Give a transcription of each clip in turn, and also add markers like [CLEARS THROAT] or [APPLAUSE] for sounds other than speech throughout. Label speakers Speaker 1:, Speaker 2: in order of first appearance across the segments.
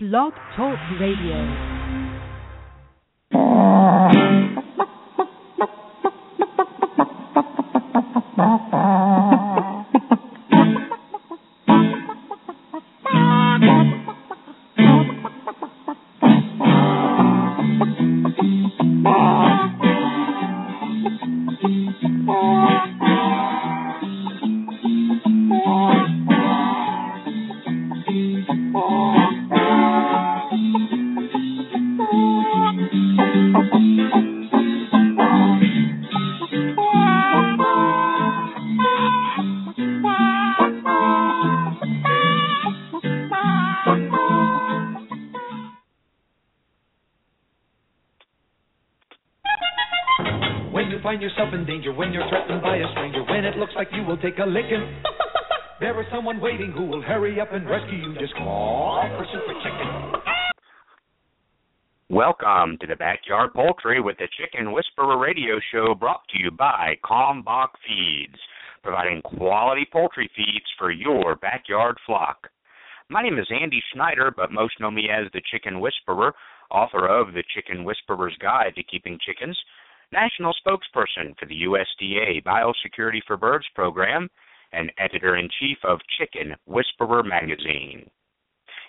Speaker 1: Blog Talk Radio. [LAUGHS]
Speaker 2: licking, [LAUGHS] there is someone waiting who will hurry up and rescue you. Just call for Super Chicken.
Speaker 3: Welcome to the Backyard Poultry with the Chicken Whisperer radio show brought to you by Kalmbach Feeds, providing quality poultry feeds for your backyard flock. My name is Andy Schneider, but most know me as the Chicken Whisperer, author of The Chicken Whisperer's Guide to Keeping Chickens, national spokesperson for the USDA Biosecurity for Birds program, and editor in chief of Chicken Whisperer magazine.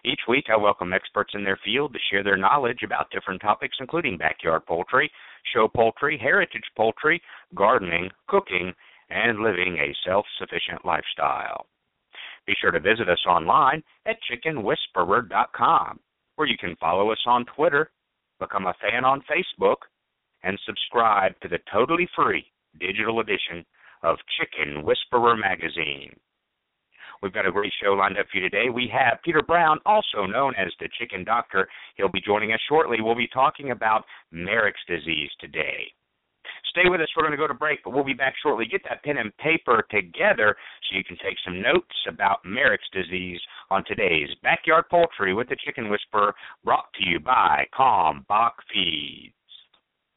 Speaker 3: Each week, I welcome experts in their field to share their knowledge about different topics, including backyard poultry, show poultry, heritage poultry, gardening, cooking, and living a self sufficient lifestyle. Be sure to visit us online at chickenwhisperer.com, where you can follow us on Twitter, become a fan on Facebook, and subscribe to the totally free digital edition of Chicken Whisperer magazine. We've got a great show lined up for you today. We have Peter Brown, also known as the Chicken Doctor. He'll be joining us shortly. We'll be talking about Marek's disease today. Stay with us. We're going to go to break, but we'll be back shortly. Get that pen and paper together so you can take some notes about Marek's disease on today's Backyard Poultry with the Chicken Whisperer, brought to you by Kalmbach Feeds.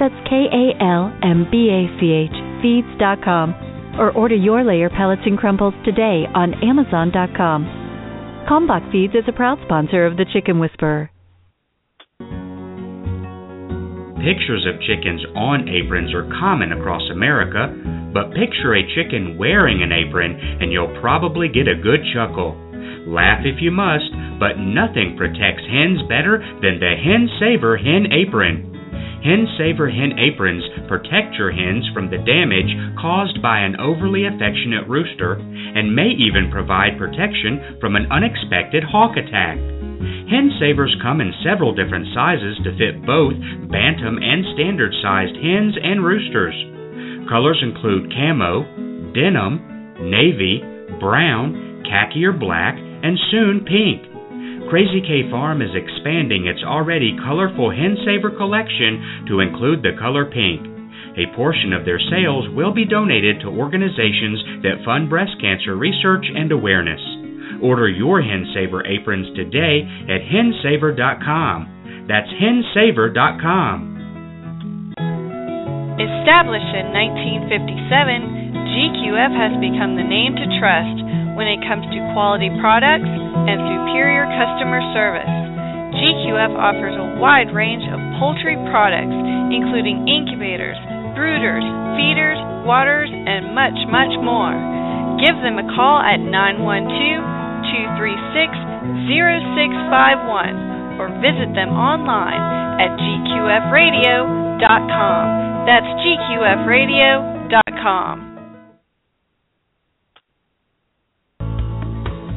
Speaker 1: That's K A L M B A C H feeds.com or order your layer pellets and crumbles today on amazon.com. Kalmbach Feeds is a proud sponsor of the Chicken Whisperer.
Speaker 4: Pictures of chickens on aprons are common across America, but picture a chicken wearing an apron and you'll probably get a good chuckle. Laugh if you must, but nothing protects hens better than the Hen Saver Hen Apron. Hen Saver hen aprons protect your hens from the damage caused by an overly affectionate rooster and may even provide protection from an unexpected hawk attack. Hen Savers come in several different sizes to fit both bantam and standard sized hens and roosters. Colors include camo, denim, navy, brown, khaki or black, and soon pink. Crazy K Farm is expanding its already colorful Hen Saver collection to include the color pink. A portion of their sales will be donated to organizations that fund breast cancer research and awareness. Order your Hen Saver aprons today at hensaver.com. That's hensaver.com.
Speaker 5: Established in 1957, GQF has become the name to trust when it comes to quality products and superior customer service. GQF offers a wide range of poultry products, including incubators, brooders, feeders, waters, and much, much more. Give them a call at 912 236 0651 or visit them online at gqfradio.com. That's gqfradio.com.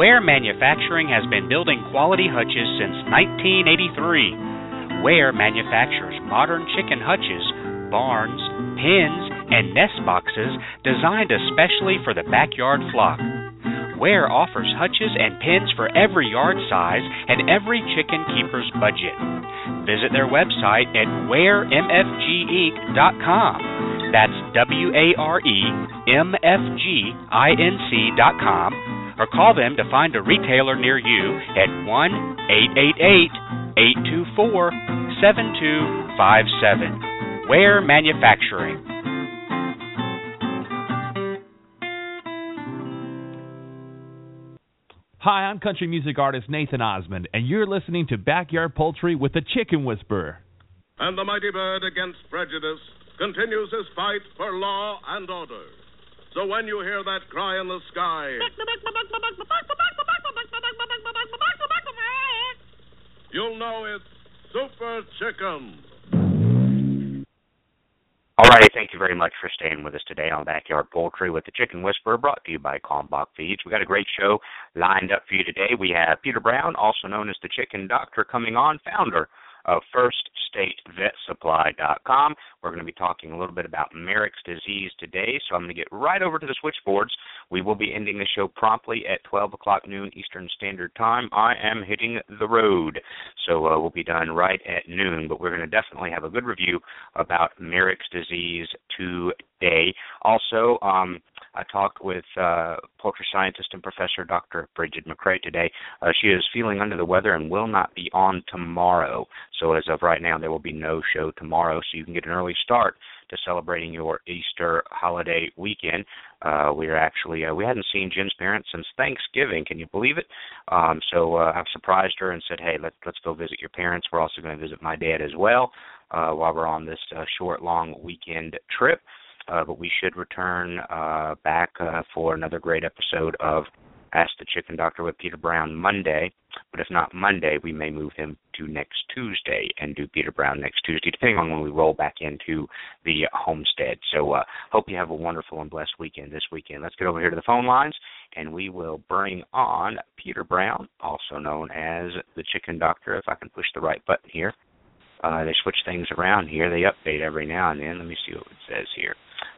Speaker 4: Ware Manufacturing has been building quality hutches since 1983. Ware manufactures modern chicken hutches, barns, pens, and nest boxes designed especially for the backyard flock. Ware offers hutches and pens for every yard size and every chicken keeper's budget. Visit their website at waremfginc.com. That's W A R E M F G I N C.com or call them to find a retailer near you at 1 888 824 7257. Ware Manufacturing.
Speaker 6: Hi, I'm country music artist Nathan Osmond, and you're listening to Backyard Poultry with the Chicken Whisperer.
Speaker 7: And the mighty bird against prejudice continues his fight for law and order. So when you hear that cry in the sky, you'll know it's Super Chicken.
Speaker 3: Alrighty, thank you very much for staying with us today on Backyard Poultry with the Chicken Whisperer, brought to you by Kalmbach Feeds. We got a great show lined up for you today. We have Peter Brown, also known as the Chicken Doctor, coming on, founder of FirstStateVetSupply.com. We're going to be talking a little bit about Marek's disease today, so I'm going to get right over to the switchboards. We will be ending the show promptly at 12 o'clock noon Eastern Standard Time. I am hitting the road, so uh, we'll be done right at noon, but we're going to definitely have a good review about Marek's disease today. Also, um, I talked with uh, poultry scientist and professor Dr. Brigid McCrea today. Uh, she is feeling under the weather and will not be on tomorrow. So as of right now, there will be no show tomorrow. So you can get an early start to celebrating your Easter holiday weekend. Uh, we are actually uh, we hadn't seen Jen's parents since Thanksgiving. Can you believe it? Um, so uh, I've surprised her and said, hey, let's let's go visit your parents. We're also going to visit my dad as well uh, while we're on this uh, short, long weekend trip uh, but we should return uh, back uh, for another great episode of Ask the Chicken Doctor with Peter Brown Monday. But if not Monday, we may move him to next Tuesday and do Peter Brown next Tuesday, depending on when we roll back into the homestead. So uh, hope you have a wonderful and blessed weekend this weekend. Let's get over here to the phone lines, and we will bring on Peter Brown, also known as the Chicken Doctor, if I can push the right button here. Uh, they switch things around here. They update every now and then. Let me see what it says here.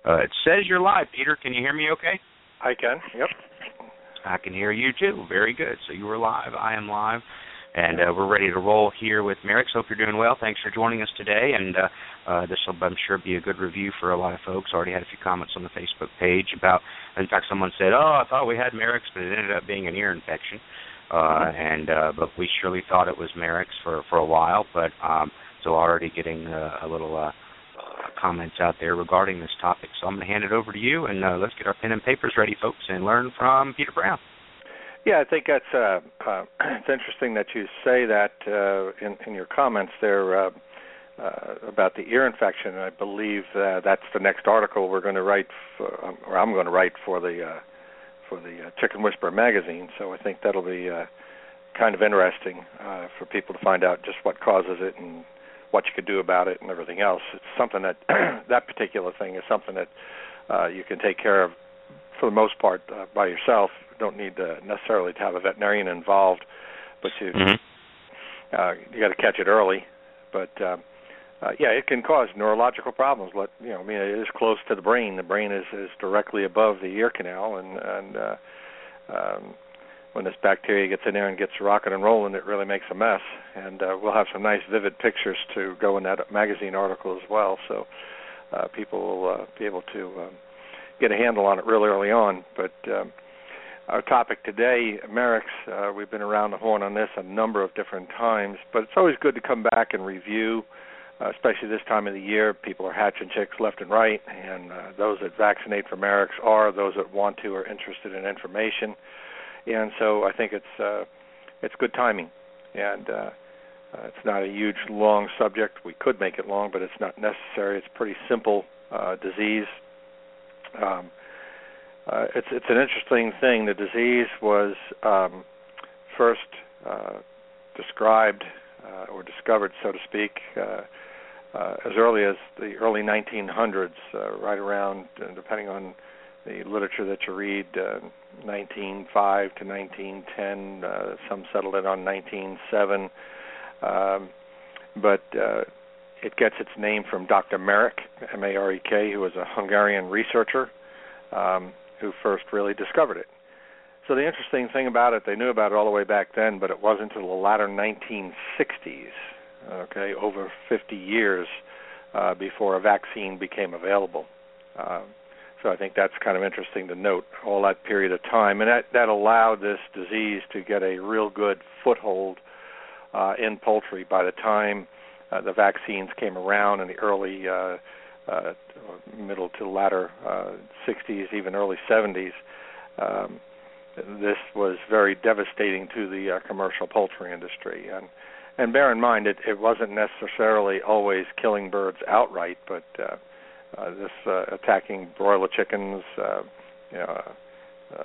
Speaker 3: Uh, it says you're live, Peter. Can you hear me okay?
Speaker 8: I can, yep.
Speaker 3: I can hear you too. Very good. So you are live. I am live. And uh, we're ready to roll here with Marek. So hope you're doing well. Thanks for joining us today. And uh, uh, this will, I'm sure, be a good review for a lot of folks. Already had a few comments on the Facebook page about. In fact, someone said, "Oh, I thought we had Marek's, but it ended up being an ear infection." Uh, mm-hmm. And uh, but we surely thought it was Marek's for for a while. But um, so already getting uh, a little uh, comments out there regarding this topic. So I'm going to hand it over to you, and uh, let's get our pen and papers ready, folks, and learn from Peter Brown.
Speaker 8: Yeah, I think that's uh, uh, [CLEARS THROAT] it's interesting that you say that uh, in, in your comments there uh, uh, about the ear infection. I believe uh, that's the next article we're going to write, for, um, or I'm going to write for the uh, for the uh, Chicken Whisperer magazine. So I think that'll be uh, kind of interesting uh, for people to find out just what causes it and what you could do about it and everything else. It's something that [CLEARS THROAT] that particular thing is something that uh, you can take care of for the most part uh, by yourself. You don't need to necessarily to have a veterinarian involved, but you
Speaker 3: mm-hmm.
Speaker 8: uh, you got to catch it early. But uh, uh, yeah, it can cause neurological problems. Let you know, I mean, it is close to the brain. The brain is is directly above the ear canal, and and uh, um, when this bacteria gets in there and gets rocking and rolling, it really makes a mess. And uh, we'll have some nice, vivid pictures to go in that magazine article as well, so uh, people will uh, be able to um, get a handle on it real early on. But um, our topic today, Marek's, uh, we've been around the horn on this a number of different times, but it's always good to come back and review, uh, especially this time of the year. People are hatching chicks left and right, and uh, those that vaccinate for Marek's are those that want to or interested in information. And so I think it's uh, it's good timing, and uh, uh, it's not a huge long subject. We could make it long, but it's not necessary. It's pretty simple uh, disease. Um, uh, it's it's an interesting thing. The disease was um, first uh, described uh, or discovered, so to speak, uh, uh, as early as the early 1900s, uh, right around, uh, depending on the literature that you read, uh, 1905 to 1910. Uh, some settled it on 1907, um, but uh, it gets its name from Dr. Marek, M-A-R-E-K, who was a Hungarian researcher. Um, who first really discovered it. So the interesting thing about it, they knew about it all the way back then, but it wasn't until the latter 1960s, okay, over 50 years uh, before a vaccine became available. Um, so I think that's kind of interesting to note all that period of time, and that that allowed this disease to get a real good foothold uh, in poultry. By the time uh, the vaccines came around in the early uh, uh, middle to latter uh, 60s, even early 70s. Um, this was very devastating to the uh, commercial poultry industry, and and bear in mind it, it wasn't necessarily always killing birds outright, but uh, uh, this uh, attacking broiler chickens, uh, you know, uh,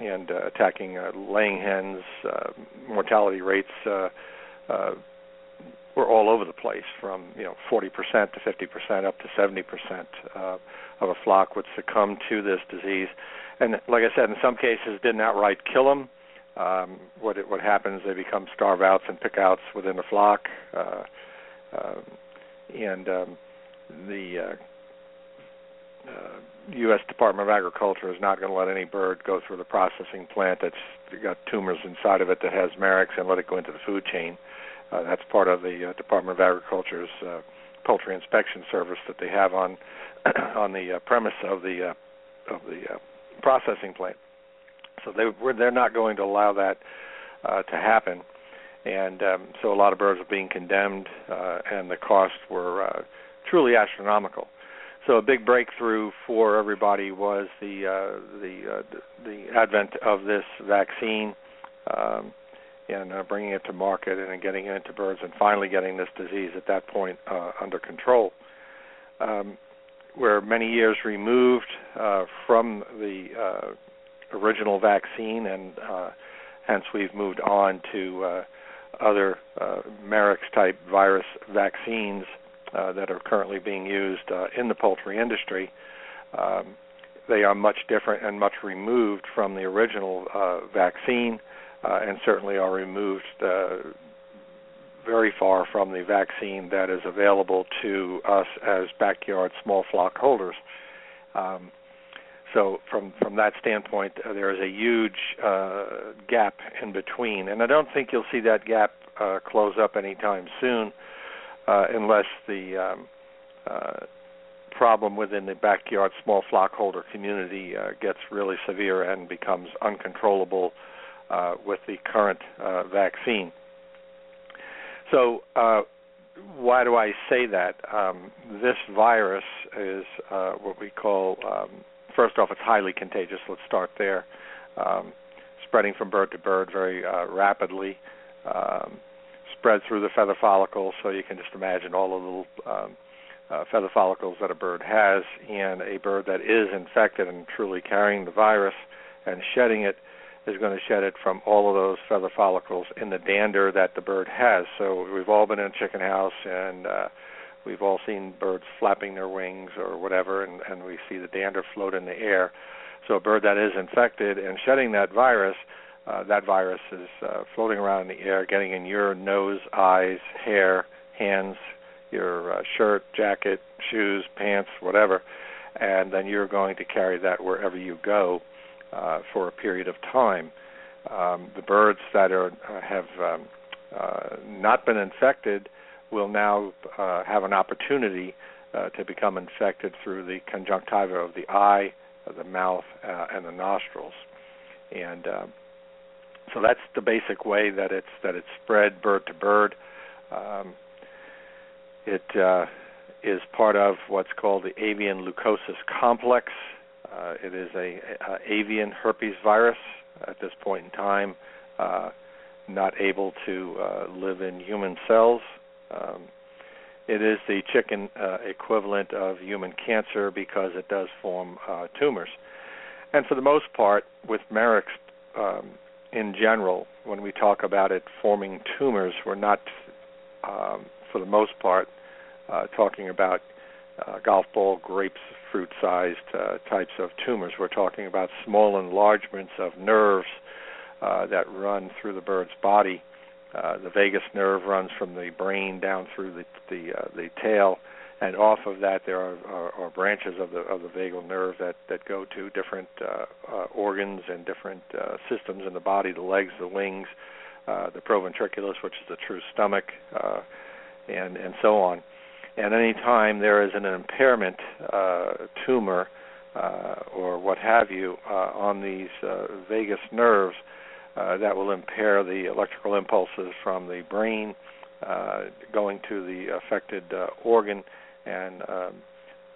Speaker 8: and uh, attacking uh, laying hens, uh, mortality rates uh, uh, were all over the place, from you know 40% to 50% up to 70% uh, of a flock would succumb to this disease. And like I said, in some cases, didn't outright kill them. Um, what it, what happens? They become starve outs and pick outs within the flock, uh, uh, and um, the uh, uh, U.S. Department of Agriculture is not going to let any bird go through the processing plant that's got tumors inside of it that has Marek's and let it go into the food chain. Uh, that's part of the uh, Department of Agriculture's uh, poultry inspection service that they have on [CLEARS THROAT] on the uh, premise of the uh, of the uh, processing plant. So they were, they're not going to allow that uh, to happen, and um, so a lot of birds are being condemned, uh, and the costs were uh, truly astronomical. So a big breakthrough for everybody was the uh, the uh, the advent of this vaccine. Um, and uh, bringing it to market and getting it into birds and finally getting this disease at that point uh, under control. Um, we're many years removed uh, from the uh, original vaccine, and uh, hence we've moved on to uh, other Marek's type virus vaccines that are currently being used in the poultry industry. Um, they are much different and much removed from the original vaccine uh, and certainly are removed uh, very far from the vaccine that is available to us as backyard small flock holders. Um, so from from that standpoint, uh, there is a huge uh, gap in between, and I don't think you'll see that gap uh, close up anytime soon, uh, unless the um, uh, problem within the backyard small flock holder community uh, gets really severe and becomes uncontrollable uh, with the current uh, vaccine. So, uh, why do I say that? Um, this virus is uh, what we call, um, first off, it's highly contagious. Let's start there. Um, spreading from bird to bird very uh, rapidly, um, spread through the feather follicles, so you can just imagine all the little um, uh, feather follicles that a bird has, and a bird that is infected and truly carrying the virus and shedding it is going to shed it from all of those feather follicles in the dander that the bird has. So we've all been in a chicken house and uh, we've all seen birds flapping their wings or whatever, and, and we see the dander float in the air. So a bird that is infected and shedding that virus, uh, that virus is uh, floating around in the air, getting in your nose, eyes, hair, hands, your uh, shirt, jacket, shoes, pants, whatever, and then you're going to carry that wherever you go uh, for a period of time. Um, the birds that are uh, have um, uh, not been infected will now uh, have an opportunity uh, to become infected through the conjunctiva of the eye, of the mouth, uh, and the nostrils. and um, so that's the basic way that it's that it's spread bird to bird. Um, it uh, is part of what's called the avian leukosis complex. Uh, it is a, a, avian herpes virus at this point in time, uh, not able to uh, live in human cells. Um, it is the chicken uh, equivalent of human cancer because it does form uh, tumors. And for the most part, with Marek's um, in general, when we talk about it forming tumors, we're not, um, for the most part, uh, talking about uh, golf ball, grapes, fruit-sized uh, types of tumors. We're talking about small enlargements of nerves uh, that run through the bird's body. Uh, the vagus nerve runs from the brain down through the the, uh, the tail, and off of that there are, are, are branches of the of the vagal nerve that that go to different uh, uh, organs and different uh, systems in the body: the legs, the wings, uh, the proventriculus, which is the true stomach, uh, and and so on. And any time there is an impairment, uh, tumor, or what have you, on these vagus nerves, that will impair the electrical impulses from the brain going to the affected organ and um,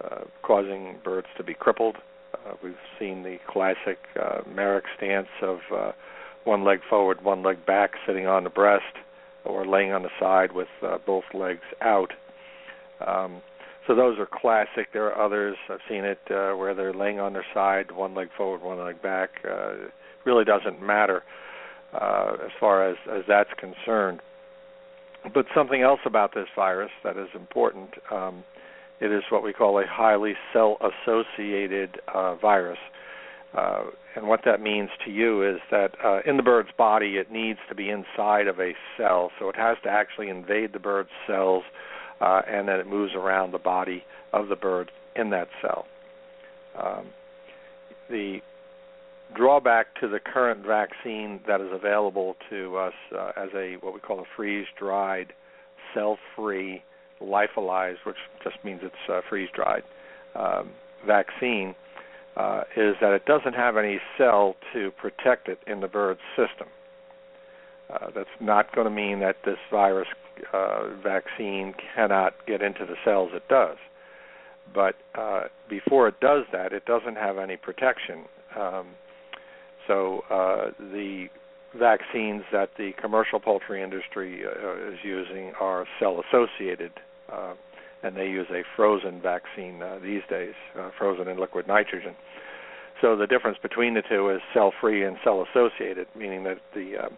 Speaker 8: uh, causing birds to be crippled. Uh, we've seen the classic uh, Marek stance of uh, one leg forward, one leg back, sitting on the breast, or laying on the side with uh, both legs out. Um, so those are classic. There are others. I've seen it uh, where they're laying on their side, one leg forward, one leg back. Uh, it really doesn't matter uh, as far as as that's concerned. But something else about this virus that is important. Um, it is what we call a highly cell-associated uh, virus. Uh, and what that means to you is that uh, in the bird's body, it needs to be inside of a cell, so it has to actually invade the bird's cells uh, and then it moves around the body of the bird in that cell. Um, the drawback to the current vaccine that is available to us uh, as a what we call a freeze-dried, cell-free, lyophilized, which just means it's uh, freeze-dried um, vaccine, uh, is that it doesn't have any cell to protect it in the bird's system. Uh, that's not going to mean that this virus uh, vaccine cannot get into the cells it does. But uh, before it does that, it doesn't have any protection. Um, so uh, the vaccines that the commercial poultry industry uh, is using are cell associated, uh, and they use a frozen vaccine uh, these days, uh, frozen in liquid nitrogen. So the difference between the two is cell free and cell associated, meaning that the uh,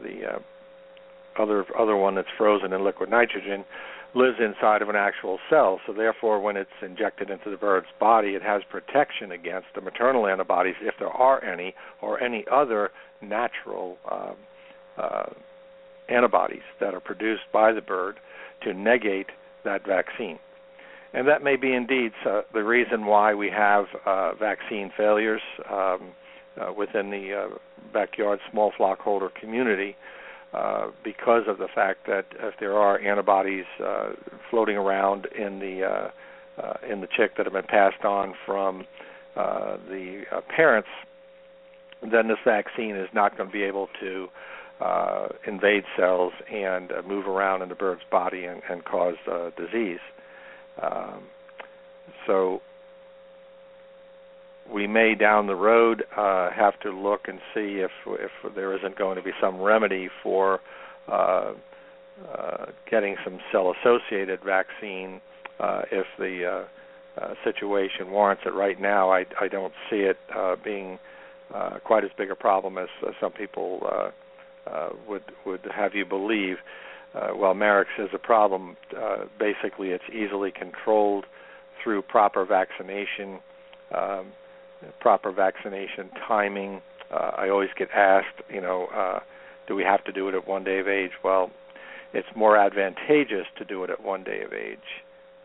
Speaker 8: the uh, other other one that's frozen in liquid nitrogen lives inside of an actual cell. So therefore, when it's injected into the bird's body, it has protection against the maternal antibodies, if there are any, or any other natural uh, uh, antibodies that are produced by the bird to negate that vaccine. And that may be indeed uh, the reason why we have uh, vaccine failures um, uh, within the uh, backyard small flock holder community uh, because of the fact that if there are antibodies uh, floating around in the in the chick that have been passed on from the parents, then this vaccine is not going to be able to uh, invade cells and uh, move around in the bird's body and, and cause uh, disease. Um, so we may down the road uh, have to look and see if if there isn't going to be some remedy for uh, uh, getting some cell-associated vaccine uh, if the uh, uh, situation warrants it. Right now, I, I don't see it uh, being quite as big a problem as uh, some people uh, uh, would would have you believe. Uh, while Marek's is a problem, uh, basically it's easily controlled through proper vaccination. Um, proper vaccination timing. Uh, I always get asked, you know, uh, do we have to do it at one day of age? Well, it's more advantageous to do it at one day of age,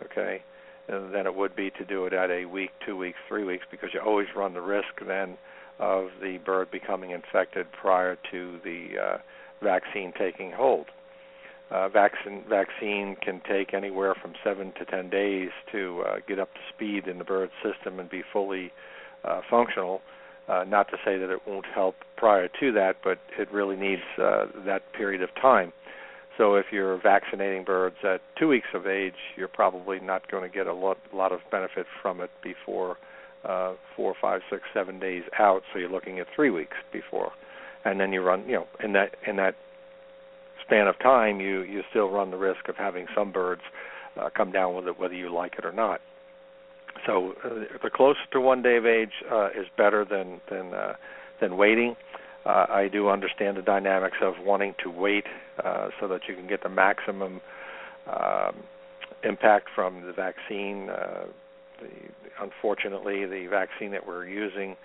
Speaker 8: okay, than it would be to do it at a week, two weeks, three weeks, because you always run the risk then of the bird becoming infected prior to the uh, vaccine taking hold. Uh, vaccine vaccine can take anywhere from seven to ten days to uh, get up to speed in the bird's system and be fully uh, functional. Uh, not to say that it won't help prior to that, but it really needs uh, that period of time. So if you're vaccinating birds at two weeks of age, you're probably not going to get a lot, lot of benefit from it before uh, four, five, six, seven days out. So you're looking at three weeks before, and then you run, you know, in that in that span of time, you you still run the risk of having some birds uh, come down with it, whether you like it or not. So uh, the closer to one day of age uh, is better than than uh, than waiting. Uh, I do understand the dynamics of wanting to wait uh, so that you can get the maximum um, impact from the vaccine. Uh, the, unfortunately, the vaccine that we're using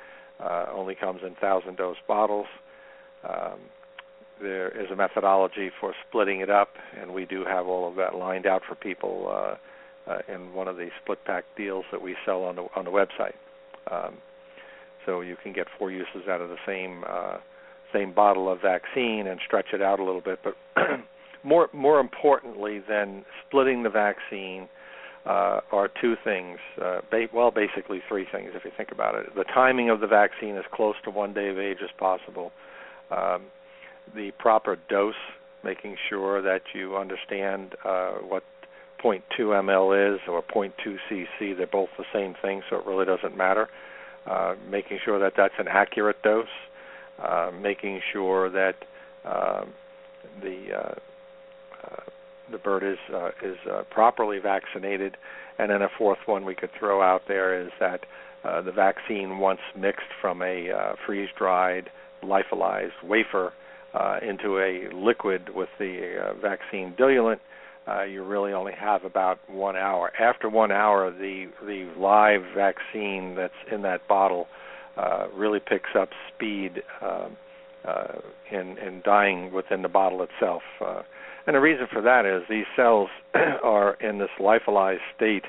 Speaker 8: uh, only comes in thousand dose bottles. Um, there is a methodology for splitting it up, and we do have all of that lined out for people uh, uh, in one of the split pack deals that we sell on the on the website. Um, so you can get four uses out of the same uh, same bottle of vaccine and stretch it out a little bit. But [CLEARS THROAT] more more importantly than splitting the vaccine uh, are two things. Uh, ba- well, basically three things if you think about it. The timing of the vaccine as close to one day of age as possible. Um, the proper dose, making sure that you understand uh, what 0.2 ml is or 0.2 cc. They're both the same thing, so it really doesn't matter. Uh, making sure that that's an accurate dose, uh, making sure that uh, the uh, uh, the bird is uh, is properly vaccinated, and then a fourth one we could throw out there is that the vaccine, once mixed from a freeze-dried, lyophilized wafer into a liquid with the vaccine diluent, uh, you really only have about one hour. After one hour, the the live vaccine that's in that bottle uh, really picks up speed um, uh, in in dying within the bottle itself. Uh, and the reason for that is these cells [CLEARS THROAT] are in this lyophilized state.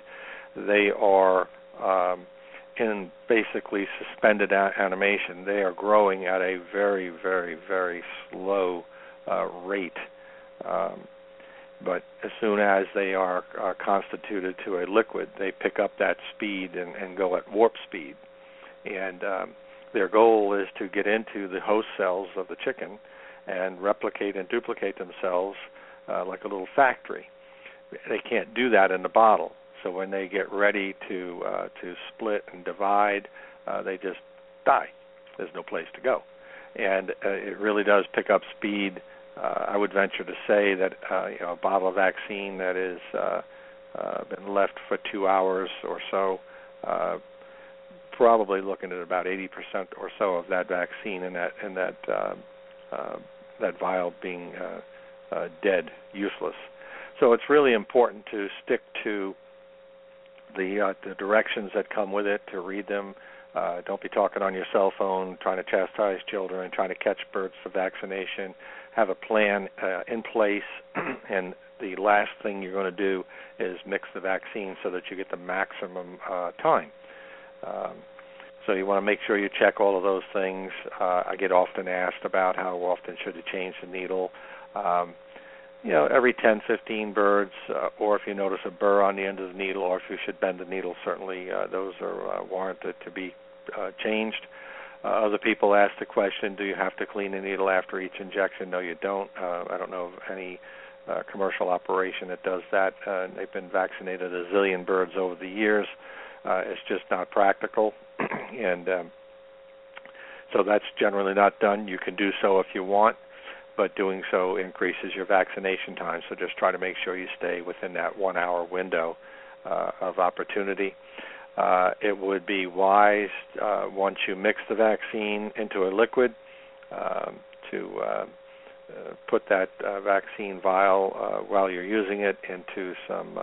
Speaker 8: They are um, in basically suspended animation. They are growing at a very, very, very slow uh, rate. Um, but as soon as they are, are constituted to a liquid, they pick up that speed and, and go at warp speed. And um, their goal is to get into the host cells of the chicken and replicate and duplicate themselves uh, like a little factory. They can't do that in the bottle. So when they get ready to uh, to split and divide, uh, they just die. There's no place to go, and uh, it really does pick up speed uh, I would venture to say that uh, you know a bottle of vaccine that is uh, uh, been left for two hours or so, uh, probably looking at about 80% or so of that vaccine in that in that uh, uh, that vial being uh, uh, dead, useless. So it's really important to stick to the uh, the directions that come with it, to read them. Uh, don't be talking on your cell phone, trying to chastise children, trying to catch birds for vaccination have a plan uh, in place, [CLEARS THROAT] and the last thing you're going to do is mix the vaccine so that you get the maximum uh, time. Um, so you want to make sure you check all of those things. Uh, I get often asked about how often should you change the needle. Um, you know, every 10, 15 birds, uh, or if you notice a burr on the end of the needle, or if you should bend the needle, certainly uh, those are uh, warranted to be uh, changed. Uh, other people ask the question, do you have to clean the needle after each injection? No, you don't. Uh, I don't know of any uh, commercial operation that does that. Uh, they've been vaccinated a zillion birds over the years. Uh, it's just not practical, [CLEARS THROAT] and um, so that's generally not done. You can do so if you want, but doing so increases your vaccination time. So just try to make sure you stay within that one-hour window uh, of opportunity. Uh, it would be wise uh, once you mix the vaccine into a liquid um, to uh, uh, put that uh, vaccine vial while you're using it into some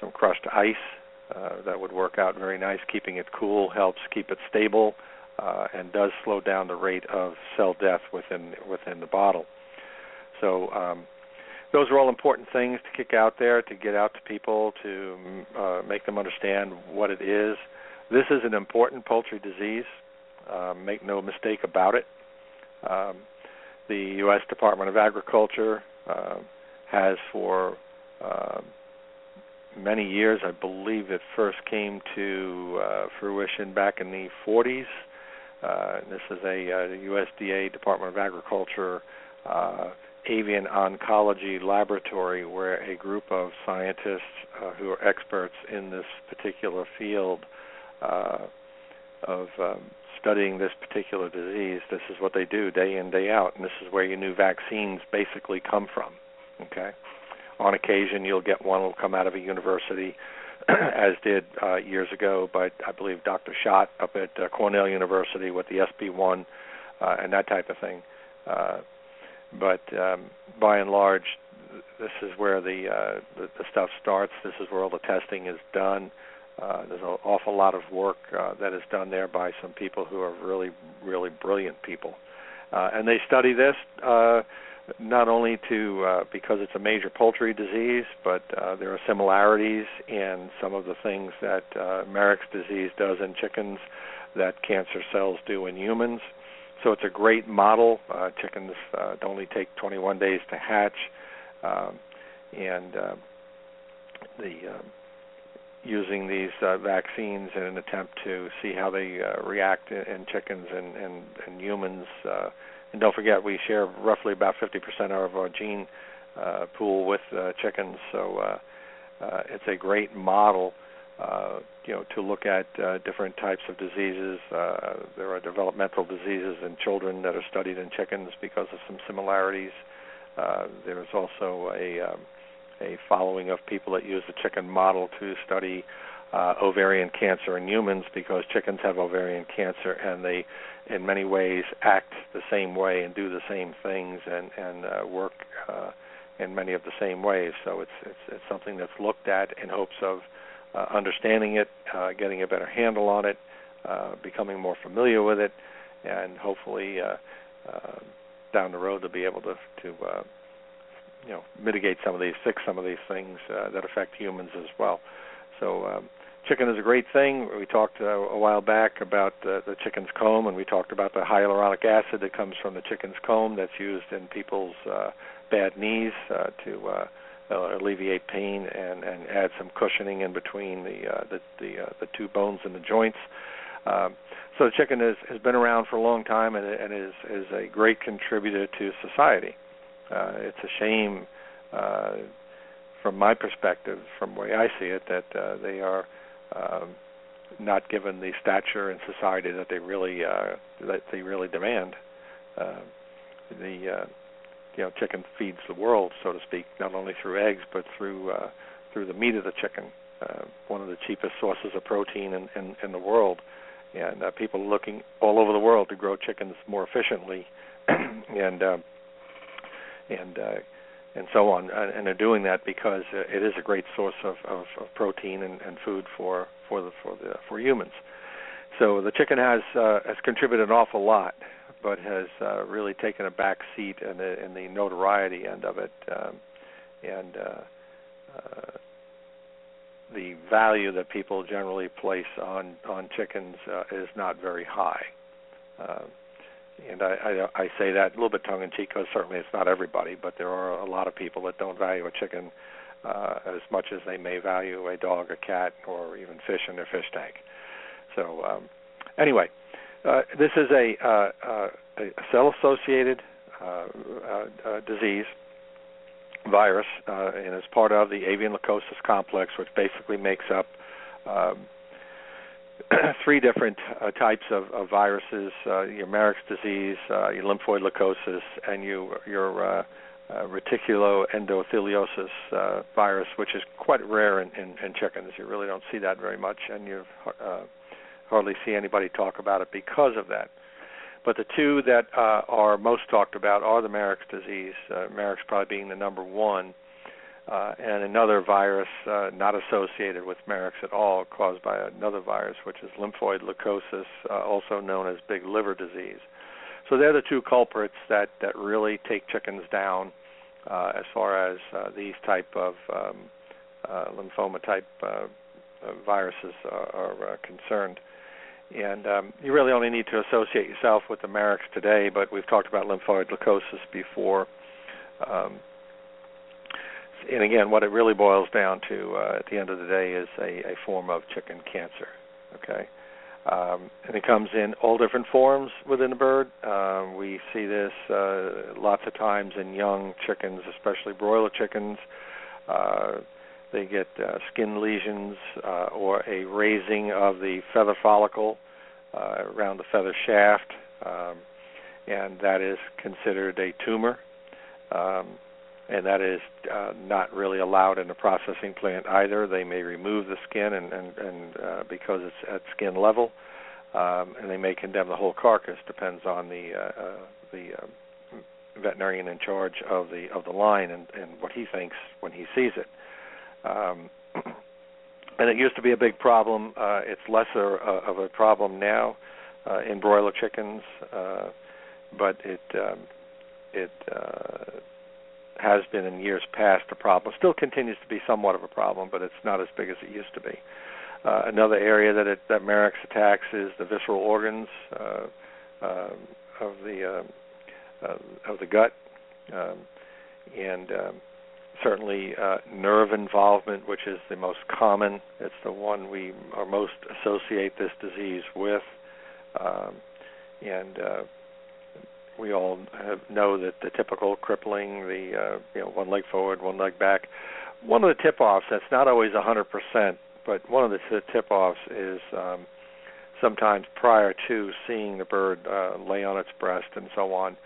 Speaker 8: some crushed ice. That would work out very nice. Keeping it cool helps keep it stable uh, and does slow down the rate of cell death within within the bottle. So um, those are all important things to kick out there to get out to people to uh, make them understand what it is. This is an important poultry disease. Uh, make no mistake about it. Um, the U.S. Department of Agriculture uh, has for uh, many years, I believe it first came to uh, fruition back in the 40s, Uh, this is a uh, USDA Department of Agriculture uh, avian oncology laboratory where a group of scientists uh, who are experts in this particular field uh, of um, studying this particular disease. This is what they do day in day out, and this is where your new vaccines basically come from. Okay, on occasion you'll get one that'll come out of a university, [CLEARS THROAT] as did uh, years ago by I believe Dr. Schat up at uh, Cornell University with the SB1 uh, and that type of thing. Uh, but um, by and large, this is where the, uh, the the stuff starts. This is where all the testing is done. Uh, there's an awful lot of work uh, that is done there by some people who are really, really brilliant people, uh, and they study this uh, not only to uh, because it's a major poultry disease, but uh, there are similarities in some of the things that uh, Marek's disease does in chickens that cancer cells do in humans. So it's a great model. Uh, chickens uh, only take 21 days to hatch, um, and uh, the uh, using these uh, vaccines in an attempt to see how they uh, react in, in chickens and, and, and humans. Uh, and don't forget, we share roughly about 50% of our gene uh, pool with uh, chickens, so uh, uh, it's a great model. Uh, you know, to look at uh, different types of diseases. Uh, there are developmental diseases in children that are studied in chickens because of some similarities. Uh, there is also a um, a following of people that use the chicken model to study uh, ovarian cancer in humans because chickens have ovarian cancer and they, in many ways, act the same way and do the same things and and uh, work uh, in many of the same ways. So it's it's it's something that's looked at in hopes of uh, understanding it, uh, getting a better handle on it, uh, becoming more familiar with it, and hopefully uh, uh, down the road to be able to to uh, you know mitigate some of these, fix some of these things uh, that affect humans as well. So um, chicken is a great thing. We talked uh, a while back about uh, the chicken's comb, and we talked about the hyaluronic acid that comes from the chicken's comb that's used in people's uh, bad knees uh, to uh, uh, alleviate pain and, and add some cushioning in between the uh, the the, uh, the two bones in the joints. Um, so chicken has been around for a long time and, and is is a great contributor to society. Uh, it's a shame, uh, from my perspective, from the way I see it, that uh, they are um, not given the stature in society that they really uh, that they really demand. Uh, the uh, you know chicken feeds the world, so to speak, not only through eggs but through uh, through the meat of the chicken. Uh, one of the cheapest sources of protein in in, in the world, and uh, people looking all over the world to grow chickens more efficiently, [CLEARS THROAT] and uh, and uh, and so on. And they're doing that because uh, it is a great source of, of, of protein and, and food for for the for the for humans. So the chicken has uh, has contributed an awful lot but has uh, really taken a back seat in the, in the notoriety end of it, um, and uh, uh, the value that people generally place on on chickens uh, is not very high. Uh, and I, I, I say that a little bit tongue in cheek because certainly it's not everybody, but there are a lot of people that don't value a chicken uh, as much as they may value a dog, a cat, or even fish in their fish tank. So um, anyway, uh, this is a, uh, uh, a cell-associated uh, uh, disease virus, and is part of the avian leukosis complex, which basically makes up um, [CLEARS THROAT] three different uh, types of, of viruses: uh, your Marek's disease, your lymphoid leukosis, and you, your uh, uh, reticuloendotheliosis uh, virus, which is quite rare in, in, in, chickens. You really don't see that very much, and you've uh, hardly see anybody talk about it because of that. But the two that uh, are most talked about are the Marek's disease, uh, Marek's probably being the number one, uh, and another virus uh, not associated with Marek's at all, caused by another virus, which is lymphoid leukosis, uh, also known as big liver disease. So they're the two culprits that, that really take chickens down uh, as far as uh, these type of um, uh, lymphoma type uh, uh, viruses are, are uh, concerned. And um, you really only need to associate yourself with the Marek's today, but we've talked about lymphoid leukosis before. Um, and again, what it really boils down to uh, at the end of the day is a, a form of chicken cancer. Okay, Um, and it comes in all different forms within the bird. Um, we see this uh, lots of times in young chickens, especially broiler chickens. Uh, they get uh, skin lesions uh, or a raising of the feather follicle uh, around the feather shaft, um, and that is considered a tumor. Um, and that is uh, not really allowed in a processing plant either. They may remove the skin, and, and, and uh, because it's at skin level, um, and they may condemn the whole carcass. Depends on the uh, uh, the uh, veterinarian in charge of the of the line and, and what he thinks when he sees it. Um, [CLEARS THROAT] and it used to be a big problem. Uh, it's lesser uh, of a problem now in broiler chickens, but it um, it has been in years past a problem. Still continues to be somewhat of a problem, but it's not as big as it used to be. Uh, another area that it, that Marek's attacks is the visceral organs uh, uh, of the uh, uh, of the gut, um, and um, certainly uh, nerve involvement, which is the most common. It's the one we are most associate this disease with, um, and we all know that the typical crippling, the uh, you know one leg forward, one leg back. One of the tip-offs that's not always 100%, but one of the tip-offs is um, sometimes prior to seeing the bird uh, lay on its breast and so on,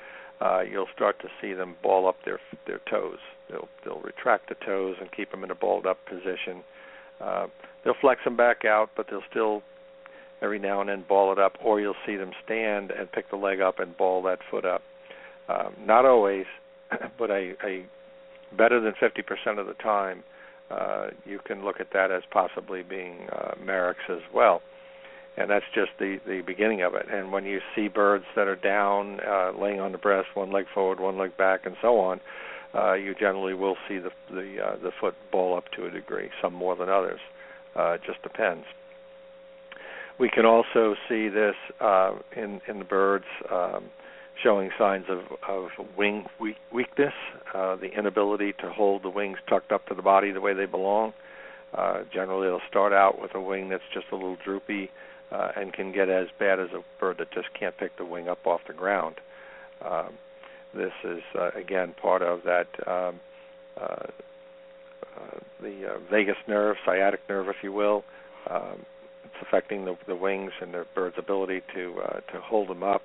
Speaker 8: uh, you'll start to see them ball up their their toes. They'll they'll retract the toes and keep them in a balled up position. Uh, they'll flex them back out, but they'll still every now and then ball it up, or you'll see them stand and pick the leg up and ball that foot up. Um, not always, [CLEARS THROAT] but a, a better than 50% of the time, uh, you can look at that as possibly being uh, Marek's as well. And that's just the the beginning of it. And when you see birds that are down, uh, laying on the breast, one leg forward, one leg back, and so on, uh, you generally will see the the uh, the foot ball up to a degree. Some more than others. Uh, it just depends. We can also see this uh, in in the birds um, showing signs of of wing weak, weakness, uh, the inability to hold the wings tucked up to the body the way they belong. Uh, generally, it'll start out with a wing that's just a little droopy uh, and can get as bad as a bird that just can't pick the wing up off the ground. Um, this is uh, again part of that um, uh, uh, the uh, vagus nerve, sciatic nerve, if you will. Um, affecting the, the wings and the bird's ability to uh, to hold them up,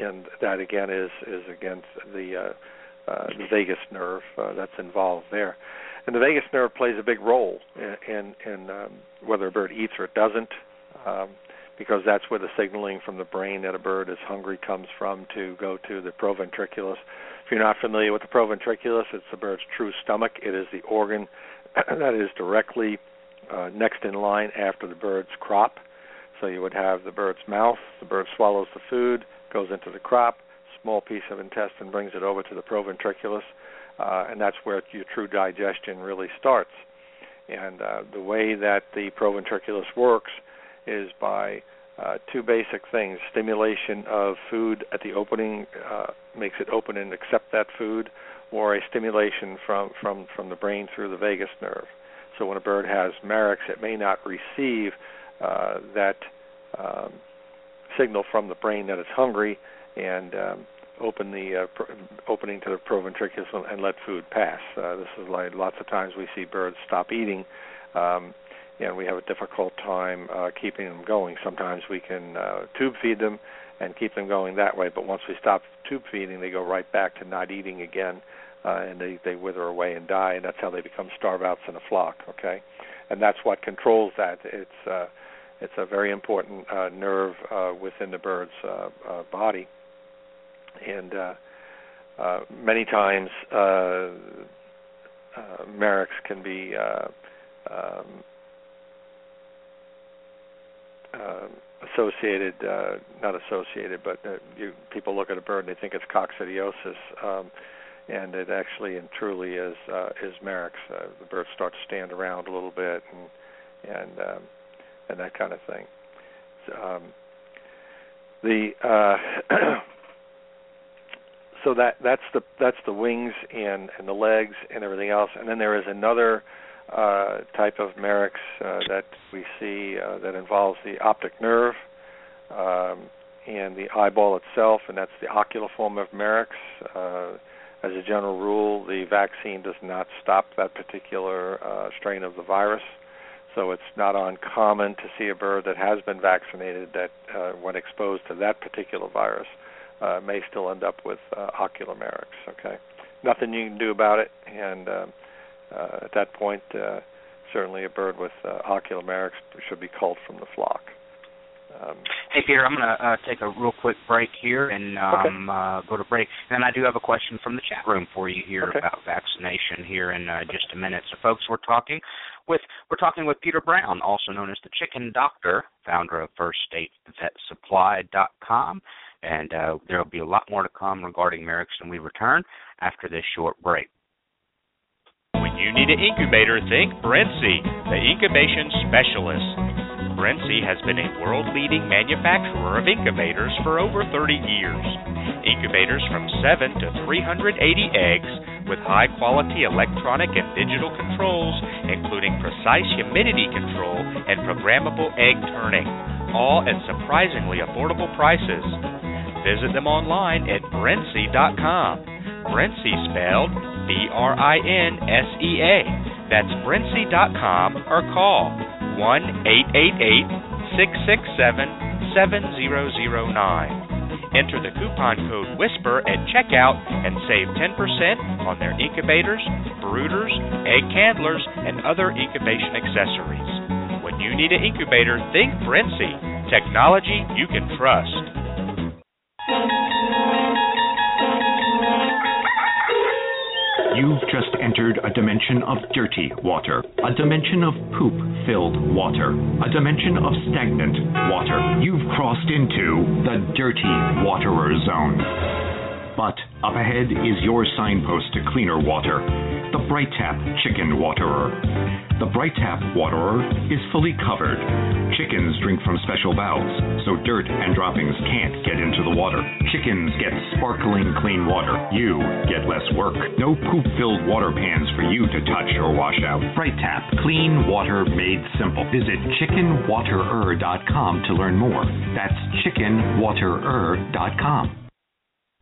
Speaker 8: and that again is is against the uh, uh, the vagus nerve uh, that's involved there. And the vagus nerve plays a big role in in, in um, whether a bird eats or it doesn't, um, because that's where the signaling from the brain that a bird is hungry comes from to go to the proventriculus. If you're not familiar with the proventriculus, it's the bird's true stomach. It is the organ [CLEARS THROAT] that is directly uh, next in line after the bird's crop. So you would have the bird's mouth, the bird swallows the food, goes into the crop, small piece of intestine brings it over to the proventriculus, uh, and that's where your true digestion really starts. And uh, the way that the proventriculus works is by uh, two basic things: stimulation of food at the opening uh, makes it open and accept that food, or a stimulation from from from the brain through the vagus nerve. So when a bird has Marek's, it may not receive uh, that um, signal from the brain that it's hungry and um, open the uh, pr- opening to the proventriculus and let food pass. Uh, this is like lots of times we see birds stop eating, um, and we have a difficult time uh, keeping them going. Sometimes we can uh, tube feed them and keep them going that way, but once we stop tube feeding, they go right back to not eating again uh, and they they wither away and die, and that's how they become starvouts in a flock. Okay, and that's what controls that. It's uh, it's a very important uh, nerve uh, within the bird's uh, uh, body, and uh, uh, many times uh, uh, Marek's can be uh, um, uh, associated, uh, not associated, but uh, you, people look at a bird and they think it's coccidiosis. Um, and it actually and truly is uh, is Marek's. Uh, the birds start to stand around a little bit and and um, and that kind of thing. So, um, the uh, [CLEARS THROAT] so that that's the that's the wings and and the legs and everything else, and then there is another uh, type of Marek's uh, that we see uh, that involves the optic nerve um, and the eyeball itself, and that's the ocular form of Marex. Uh, as a general rule, the vaccine does not stop that particular uh, strain of the virus. So it's not uncommon to see a bird that has been vaccinated that, uh, when exposed to that particular virus, uh, may still end up with uh, Marek's. Okay, nothing you can do about it, and uh, uh, at that point, uh, certainly a bird with uh, Marek's should be culled from the flock. Um,
Speaker 3: hey Peter, I'm going to uh, take a real quick break here and um,
Speaker 8: okay.
Speaker 3: uh, go to break. And I do have a question from the chat room for you here
Speaker 8: okay.
Speaker 3: about vaccination here in uh, just a minute. So, folks, we're talking with we're talking with Peter Brown, also known as the Chicken Doctor, founder of FirstStateVetSupply.com, and uh, there will be a lot more to come regarding Marek's when we return after this short break.
Speaker 9: When you need an incubator, think Brinsea, the incubation specialist. Brinsea has been a world leading manufacturer of incubators for over 30 years. Incubators from 7 to 380 eggs with high quality electronic and digital controls, including precise humidity control and programmable egg turning, all at surprisingly affordable prices. Visit them online at Brinsea.com. Brinsea spelled B R I N S E A. That's Brinsea.com or call 1 888 667 7009. Enter the coupon code WHISPER at checkout and save 10% on their incubators, brooders, egg candlers, and other incubation accessories. When you need an incubator, think Brinsea. Technology you can trust.
Speaker 10: You've just entered a dimension of dirty water, a dimension of poop filled water, a dimension of stagnant water. You've crossed into the dirty waterer zone. But up ahead is your signpost to cleaner water, the Bright Tap Chicken Waterer. The Bright Tap Waterer is fully covered. Chickens drink from special valves, so dirt and droppings can't get into the water. Chickens get sparkling clean water. You get less work. No poop filled water pans for you to touch or wash out. Bright Tap, clean water made simple. Visit chickenwaterer.com to learn more. That's chickenwaterer.com.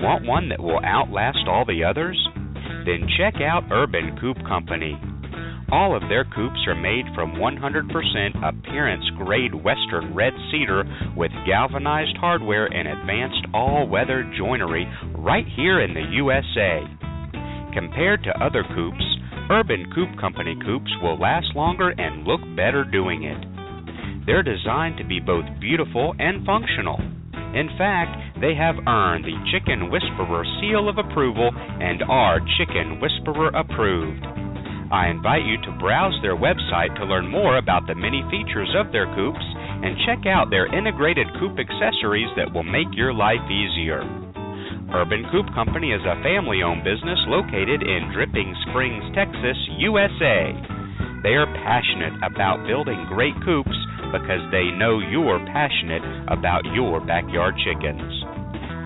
Speaker 9: Want one that will outlast all the others? Then check out Urban Coop Company. All of their coops are made from 100% appearance grade Western red cedar with galvanized hardware and advanced all weather joinery right here in the USA. Compared to other coops, Urban Coop Company coops will last longer and look better doing it. They're designed to be both beautiful and functional. In fact, they have earned the Chicken Whisperer seal of approval and are Chicken Whisperer approved. I invite you to browse their website to learn more about the many features of their coops and check out their integrated coop accessories that will make your life easier. Urban Coop Company is a family owned business located in Dripping Springs, Texas, USA. They are passionate about building great coops because they know you're passionate about your backyard chickens.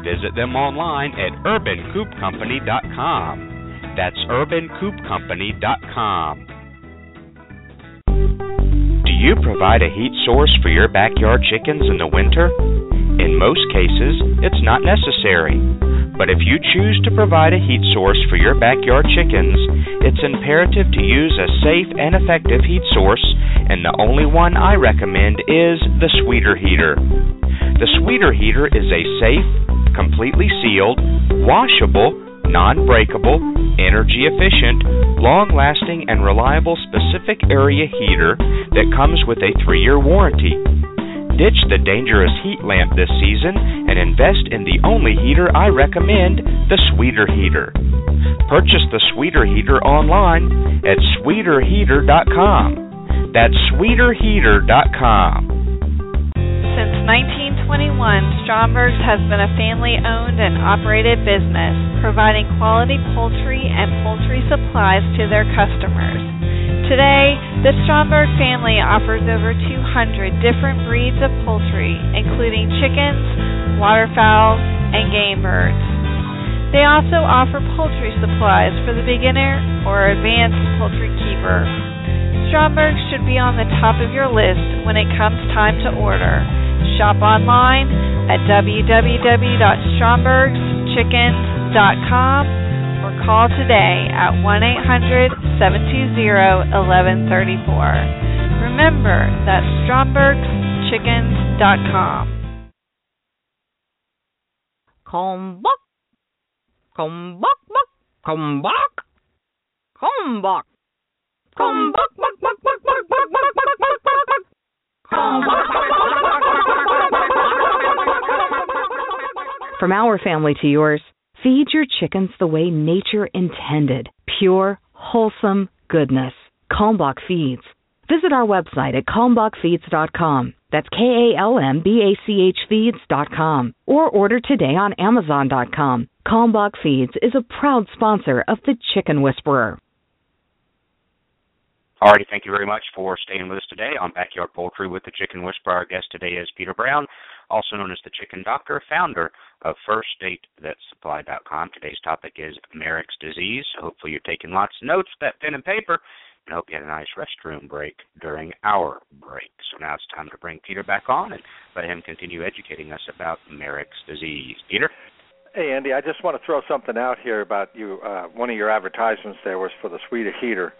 Speaker 9: Visit them online at urbancoopcompany.com. That's urbancoopcompany.com. Do you provide a heat source for your backyard chickens in the winter? In most cases, it's not necessary. But if you choose to provide a heat source for your backyard chickens, it's imperative to use a safe and effective heat source, and the only one I recommend is the Sweeter Heater. The Sweeter Heater is a safe, completely sealed, washable, non breakable, energy efficient, long lasting, and reliable specific area heater that comes with a three year warranty. Ditch the dangerous heat lamp this season and invest in the only heater I recommend the Sweeter Heater. Purchase the Sweeter Heater online at sweeterheater.com. That's sweeterheater.com.
Speaker 5: Since 1921, Stromberg's has been a family owned and operated business, providing quality poultry and poultry supplies to their customers. Today, the Stromberg family offers over 200 different breeds of poultry, including chickens, waterfowl, and game birds. They also offer poultry supplies for the beginner or advanced poultry keeper. Stromberg should be on the top of your list when it comes time to order. Shop online at www.strombergschickens.com or call today at 1 800 720 1134. Remember, that's strombergschickens.com.
Speaker 11: Come back. Come back, back. Come back. Come back. Come back, back, back, back, back, back, back, back, back, back, back. Come back, back, back, back, back, back,
Speaker 12: From our family to yours, feed your chickens the way nature intended. Pure, wholesome goodness. Kalmbach Feeds. Visit our website at kalmbachfeeds.com. That's K A L M B A C H feeds.com. Or order today on amazon.com. Kalmbach Feeds is a proud sponsor of The Chicken Whisperer.
Speaker 3: Alrighty, thank you very much for staying with us today on Backyard Poultry with the Chicken Whisperer. Our guest today is Peter Brown, also known as the Chicken Doctor, founder of FirstStateVetSupply.com. Today's topic is Marek's disease. Hopefully, you're taking lots of notes, that pen and paper, and hope you had a nice restroom break during our break. So now it's time to bring Peter back on and let him continue educating us about Marek's disease. Peter?
Speaker 8: Hey Andy, I just want to throw something out here about you. Uh, one of your advertisements there was for the Sweeter Heater,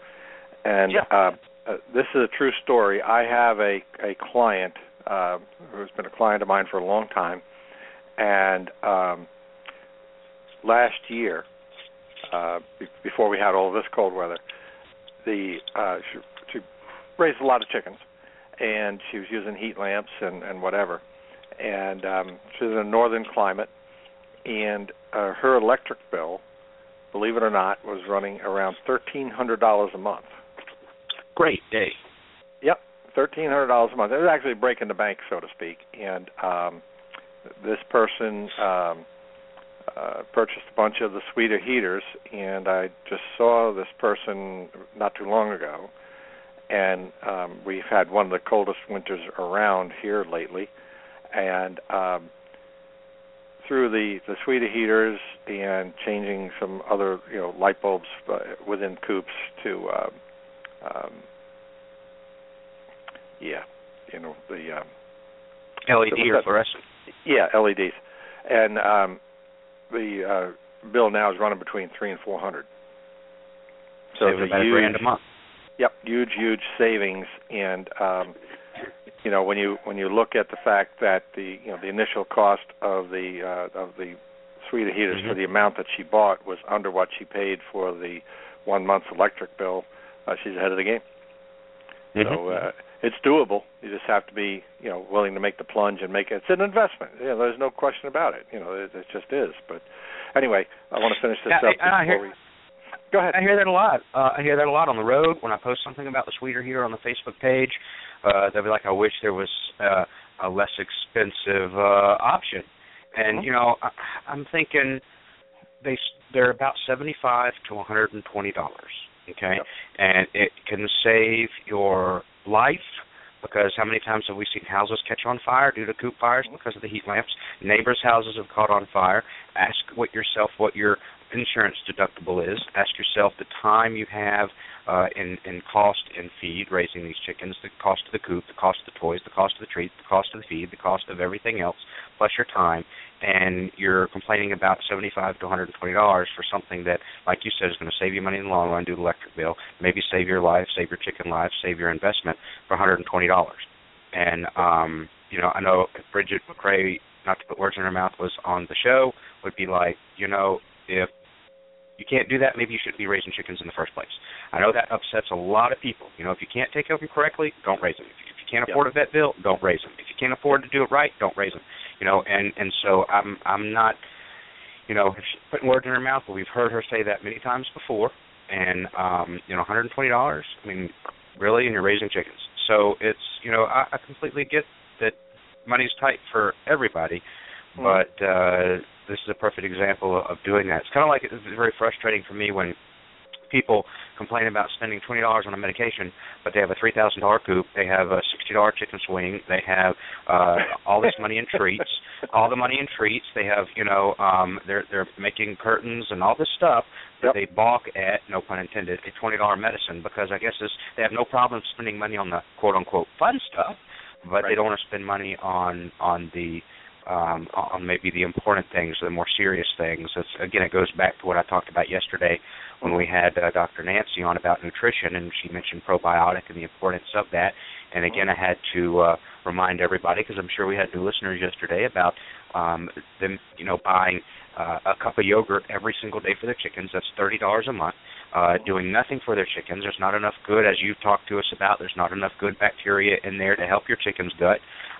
Speaker 8: and
Speaker 3: Yeah.
Speaker 8: uh, uh, this is a true story. I have a a client uh, who's been a client of mine for a long time, and um, last year, uh, be- before we had all this cold weather, the uh, she, she raised a lot of chickens, and she was using heat lamps and and whatever, and um, she's in a northern climate and uh, her electric bill, believe it or not, was running around thirteen hundred dollars a month.
Speaker 3: Great day.
Speaker 8: Thirteen hundred dollars a month. It was actually breaking the bank, so to speak. And um, this person um, uh, purchased a bunch of the sweeter heaters, and I just saw this person not too long ago. And um, we've had one of the coldest winters around here lately, and um, through the the sweeter heaters and changing some other you know light bulbs uh, within coops to um, um, yeah you know the um,
Speaker 3: LED
Speaker 8: So
Speaker 3: or fluorescent?
Speaker 8: yeah LEDs and um, the uh, bill now is running between three and four hundred. So it's a huge,
Speaker 3: grand a month.
Speaker 8: Yep, huge, huge savings, and um, you know when you when you look at the fact that the you know the initial cost of the uh, of the sweeter heaters for
Speaker 3: Mhm.
Speaker 8: the amount that she bought was under what she paid for the one month's electric bill, uh, she's ahead of the game. So
Speaker 3: Mhm.
Speaker 8: uh, it's doable. You just have to be you know willing to make the plunge and make it. It's an investment. You know, there's no question about it. You know, it, it just is. But anyway, I want to finish this up
Speaker 3: I- I
Speaker 8: before
Speaker 3: hear-
Speaker 8: we. Go ahead.
Speaker 3: I hear that a lot. Uh, I hear that a lot on the road when I post something about the sweeter heater on the Facebook page. Uh, they'll be like, "I wish there was uh, a less expensive uh, option." And
Speaker 8: Mhm.
Speaker 3: you know, I, I'm thinking they they're about seventy-five to one hundred and twenty dollars. Okay,
Speaker 8: Yep.
Speaker 3: and it can save your life because how many times have we seen houses catch on fire due to coop fires because of the heat lamps? Neighbors' houses have caught on fire. Ask what yourself what your insurance deductible is. Ask yourself the time you have uh, in in cost in feed raising these chickens, the cost of the coop, the cost of the toys, the cost of the treat, the cost of the feed, the cost of everything else, plus your time, and you're complaining about seventy-five to one hundred and twenty dollars for something that, like you said, is going to save you money in the long run due to electric bill, maybe save your life, save your chicken life, save your investment for one hundred and twenty dollars. And um, you know, I know Brigid McCrea not to put words in her mouth, was on the show would be like, you know, if you can't do that, maybe you shouldn't be raising chickens in the first place. I know that upsets a lot of people. You know, if you can't take care of them correctly, don't raise them. If you, if you can't afford a vet bill, don't raise them. If you can't afford to do it right, don't raise them. You know, and and so I'm I'm not, you know, putting words in her mouth, but we've heard her say that many times before. And um, you know, $120. I mean, really, and you're raising chickens. So it's you know, I, I completely get that money's tight for everybody,
Speaker 8: Mm-hmm.
Speaker 3: but uh this is a perfect example of doing that. It's kind of like it's very frustrating for me when people complain about spending twenty dollars on a medication, but they have a three thousand dollar coop, they have a sixty dollar chicken swing, they have uh all this money in treats, [LAUGHS] all the money in treats, they have you know um they're they're making curtains and all this stuff that they balk at, no pun intended, a twenty dollar medicine because I guess this, they have no problem spending money on the quote unquote fun stuff, but they don't want to spend money on on the um, on maybe the important things, the more serious things. It's, again, it goes back to what I talked about yesterday when we had uh, Dr. Nancy on about nutrition, and she mentioned probiotic and the importance of that. And again, I had to uh, remind everybody because I'm sure we had new listeners yesterday about um, them, you know, buying uh, a cup of yogurt every single day for their chickens. That's thirty dollars a month. Uh, doing nothing for their chickens. There's not enough good, as you've talked to us about. There's not enough good bacteria in there to help your chicken's gut.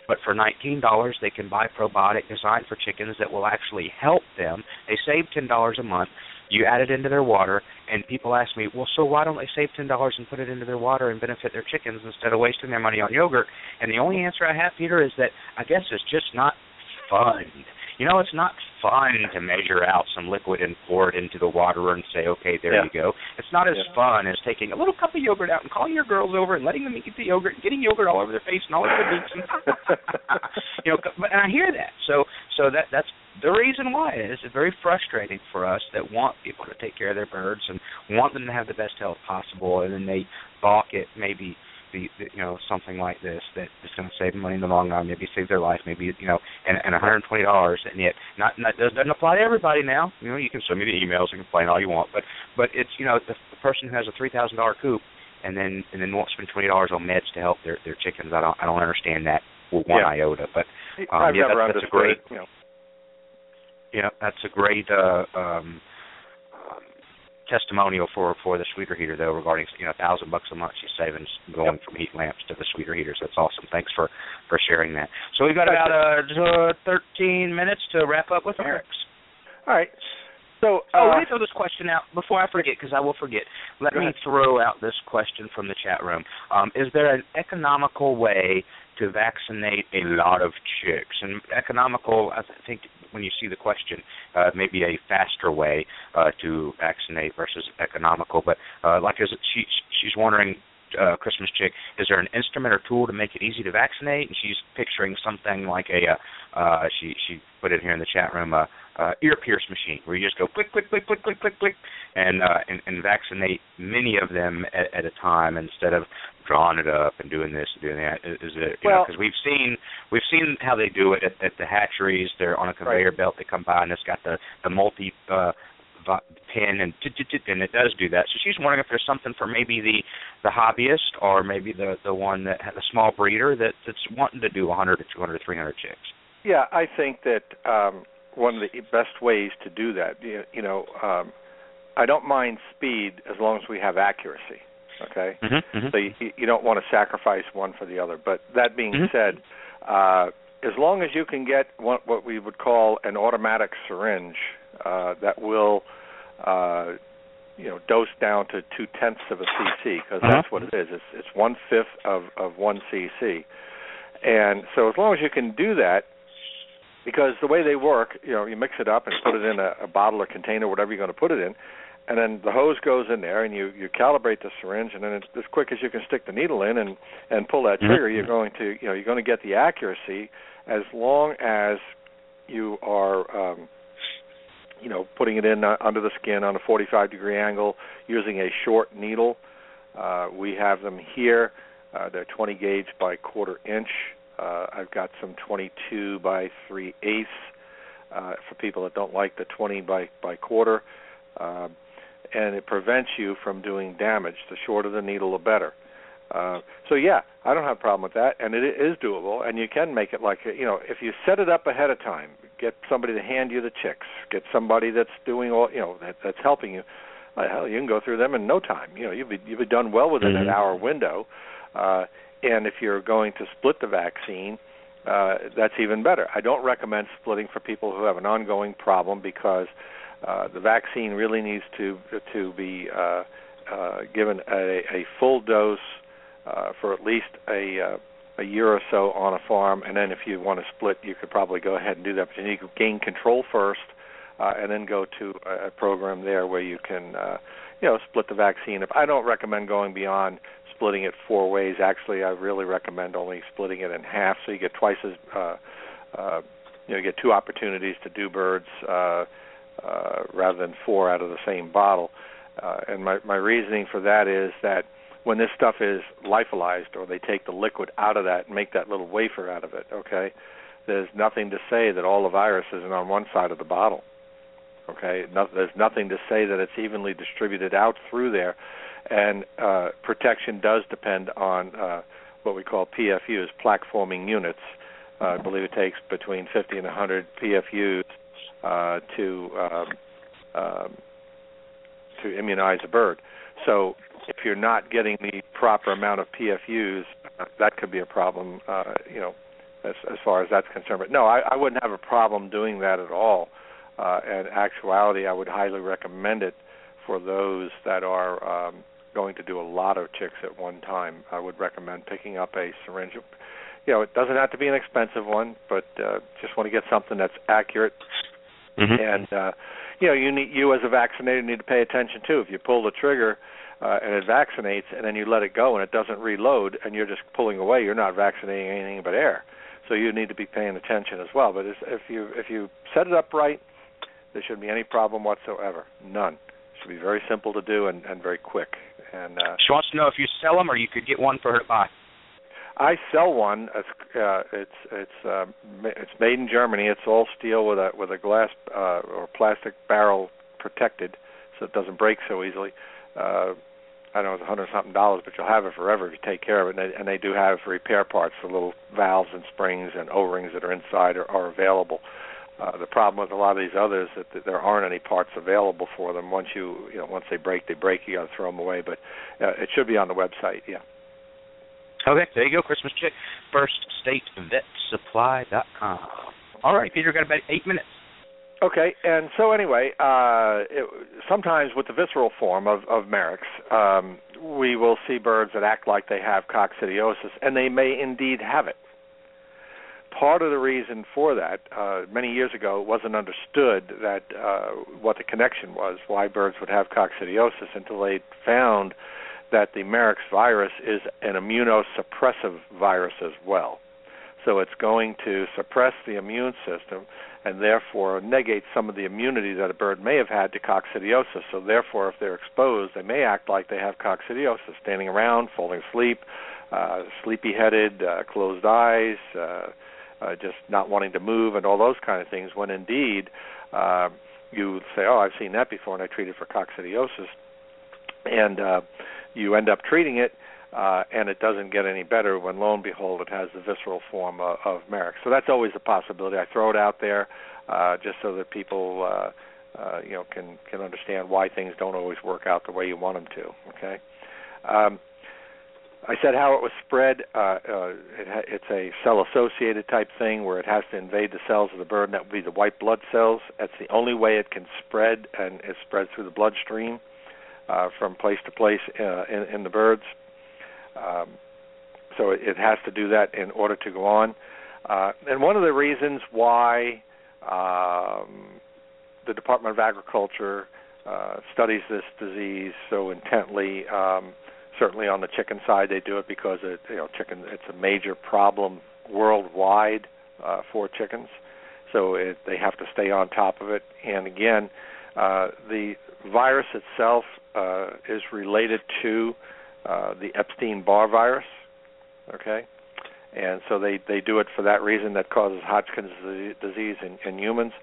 Speaker 3: But for $19, they can buy probiotic designed for chickens that will actually help them. They save $10 a month. You add it into their water, and people ask me, well, so why don't they save $10 and put it into their water and benefit their chickens instead of wasting their money on yogurt? And the only answer I have, Peter, is that I guess it's just not fun. You know, it's not fun to measure out some liquid and pour it into the water and say, okay, there
Speaker 8: Yeah.
Speaker 3: you go. It's not as
Speaker 8: Yeah.
Speaker 3: fun as taking a little cup of yogurt out and calling your girls over and letting them eat the yogurt, and getting yogurt all over their face and all over their beaks. And, [LAUGHS] you know, but and I hear that. So, so that that's the reason why it is. It's very frustrating for us that want people to take care of their birds and want them to have the best health possible, and then they balk at maybe the, the you know something like this that is going to save them money in the long run, maybe save their life, maybe you know, and and 120 dollars, and yet not not does, doesn't apply to everybody now. You know, you can send me the emails and complain all you want, but but it's you know the, the person who has a three thousand dollar coop and then and then won't spend twenty dollars on meds to help their their chickens. I don't I don't understand that with one
Speaker 8: Yeah.
Speaker 3: iota, but um,
Speaker 8: I've
Speaker 3: yeah, that, that's a great
Speaker 8: it. You know.
Speaker 3: yeah, that's a great uh, um, testimonial for for the sweeter heater though regarding you know a thousand bucks a month she's saving going from heat lamps to the sweeter heaters. That's awesome. Thanks for for sharing that. So we've got about uh, uh, 13 minutes to wrap up with Eric's.
Speaker 8: All right. So,
Speaker 3: Oh,
Speaker 8: uh,
Speaker 3: let me throw this question out before I forget, because I will forget. Let me
Speaker 8: ahead.
Speaker 3: throw out this question from the chat room. Um, is there an economical way to vaccinate a lot of chicks? And economical, I think when you see the question, uh, maybe a faster way uh, to vaccinate versus economical. But uh, like, it, she she's wondering. Uh, Christmas chick, is there an instrument or tool to make it easy to vaccinate? And she's picturing something like a, uh, uh, she she put it here in the chat room, uh, uh, ear pierce machine, where you just go click, click, click, click, click, click, click, and uh, and, and vaccinate many of them at, at a time instead of drawing it up and doing this and doing that. Is, it you
Speaker 8: Well-
Speaker 3: because we've seen we've seen how they do it at, at the hatcheries. They're on a conveyor belt. They come by and it's got the the multi. Uh, pin and and it does do that. So she's wondering if there's something for maybe the the hobbyist or maybe the the one that has a small breeder that that's wanting to do 100 to 200 to 300 chicks.
Speaker 8: Yeah, I think that um, one of the best ways to do that, you, you know, um, I don't mind speed as long as we have accuracy. Okay,
Speaker 3: Mm-hmm,
Speaker 8: so you, you don't want to sacrifice one for the other. But that being
Speaker 3: Mhm.
Speaker 8: said, uh, as long as you can get what, what we would call an automatic syringe uh, that will, uh, you know, dose down to two tenths of a cc, because
Speaker 3: Uh-huh.
Speaker 8: that's what it is. It's it's one fifth of of one cc, and so as long as you can do that, because the way they work, you know, you mix it up and put it in a, a bottle or container, whatever you're going to put it in, and then the hose goes in there, and you you calibrate the syringe, and then it's, as quick as you can stick the needle in and and pull that
Speaker 3: Mhm.
Speaker 8: trigger, you're going to you know you're going to get the accuracy as long as you are um, you know putting it in uh, under the skin on a 45 degree angle using a short needle. Uh, we have them here. Uh, they're 20 gauge by quarter inch. Uh, I've got some 22 by 3 eighths uh, for people that don't like the 20 by by quarter, um, and it prevents you from doing damage. The shorter the needle, the better. Uh, so yeah, I don't have a problem with that, and it is doable, and you can make it like you know if you set it up ahead of time, get somebody to hand you the chicks, get somebody that's doing all you know that, that's helping you. Uh, hell, you can go through them in no time. You know, you'll be you'll be done well within
Speaker 13: Mhm.
Speaker 8: an hour window. Uh, and if you're going to split the vaccine, uh, that's even better. I don't recommend splitting for people who have an ongoing problem because uh, the vaccine really needs to to be uh, uh, given a, a full dose uh, for at least a uh, a year or so on a farm, and then if you want to split, you could probably go ahead and do that. But you need to gain control first, uh, and then go to a, program there where you can, uh, you know, split the vaccine. If I don't recommend going beyond splitting it four ways. Actually, I really recommend only splitting it in half, so you get twice as, uh, uh, you know, get two opportunities to do birds uh, uh, rather than four out of the same bottle. Uh, and my my reasoning for that is that when this stuff is lyophilized, or they take the liquid out of that and make that little wafer out of it, okay, there's nothing to say that all the virus isn't on one side of the bottle. Okay, no, there's nothing to say that it's evenly distributed out through there, and uh, protection does depend on uh, what we call PFUs, plaque forming units. Uh, I believe it takes between 50 and 100 PFUs uh, to um, um, to immunize a bird. So if you're not getting the proper amount of PFUs, uh, that could be a problem. Uh, you know, as as far as that's concerned. But no, I, I wouldn't have a problem doing that at all. Uh, and actuality, I would highly recommend it for those that are um, going to do a lot of chicks at one time. I would recommend picking up a syringe. You know, it doesn't have to be an expensive one, but uh, just want to get something that's accurate
Speaker 9: Mhm.
Speaker 8: and uh you know you need you as a vaccinator need to pay attention too if you pull the trigger uh, and it vaccinates and then you let it go and it doesn't reload and you're just pulling away you're not vaccinating anything but air so you need to be paying attention as well but if you if you set it up right there shouldn't be any problem whatsoever none it should be very simple to do and, and very quick and uh
Speaker 3: She wants to know if you sell them or you could get one for her to buy.
Speaker 8: I sell one. It's uh, it's it's uh, it's made in Germany. It's all steel with a with a glass uh, or plastic barrel protected, so it doesn't break so easily. Uh, I don't know it's a hundred something dollars, but you'll have it forever if you take care of it. And they, and they do have repair parts, the little valves and springs and O-rings that are inside are, are available. Uh, the problem with a lot of these others that, that there aren't any parts available for them. Once you you know once they break, they break. You got to throw them away. But uh, it should be on the website. Yeah.
Speaker 3: Okay, there you go, Christmas chick. FirstStateVetSupply.com. All right, Peter, got about eight minutes.
Speaker 8: Okay, and so anyway, uh, it, sometimes with the visceral form of, of Marek's, um, we will see birds that act like they have coccidiosis, and they may indeed have it. Part of the reason for that, uh, many years ago, it wasn't understood that uh, what the connection was, why birds would have coccidiosis, until they found that the Marek's virus is an immunosuppressive virus as well. So it's going to suppress the immune system and therefore negate some of the immunity that a bird may have had to coccidiosis. So therefore, if they're exposed, they may act like they have coccidiosis, standing around, falling asleep, uh, sleepy-headed, uh, closed eyes, uh, uh, just not wanting to move, and all those kind of things. When indeed, uh, you say, "Oh, I've seen that before, and I treated for coccidiosis," and uh, you end up treating it, uh, and it doesn't get any better when lo and behold it has the visceral form of, of Marek. So that's always a possibility. I throw it out there uh, just so that people uh, uh, you know can can understand why things don't always work out the way you want them to. Okay. Um, I said how it was spread. Uh, uh, it ha- it's a cell-associated type thing where it has to invade the cells of the bird, and that would be the white blood cells. That's the only way it can spread, and it spreads through the bloodstream uh, from place to place uh, in, in the birds. Um, so it, has to do that in order to go on. Uh, and one of the reasons why um, the Department of Agriculture uh, studies this disease so intently, um, certainly on the chicken side, they do it because it, you know, chicken it's a major problem worldwide uh, for chickens. So it, they have to stay on top of it. And again, uh, the virus itself uh, is related to uh, the Epstein-Barr virus. Okay, and so they they do it for that reason that causes Hodgkin's disease- in, in humans.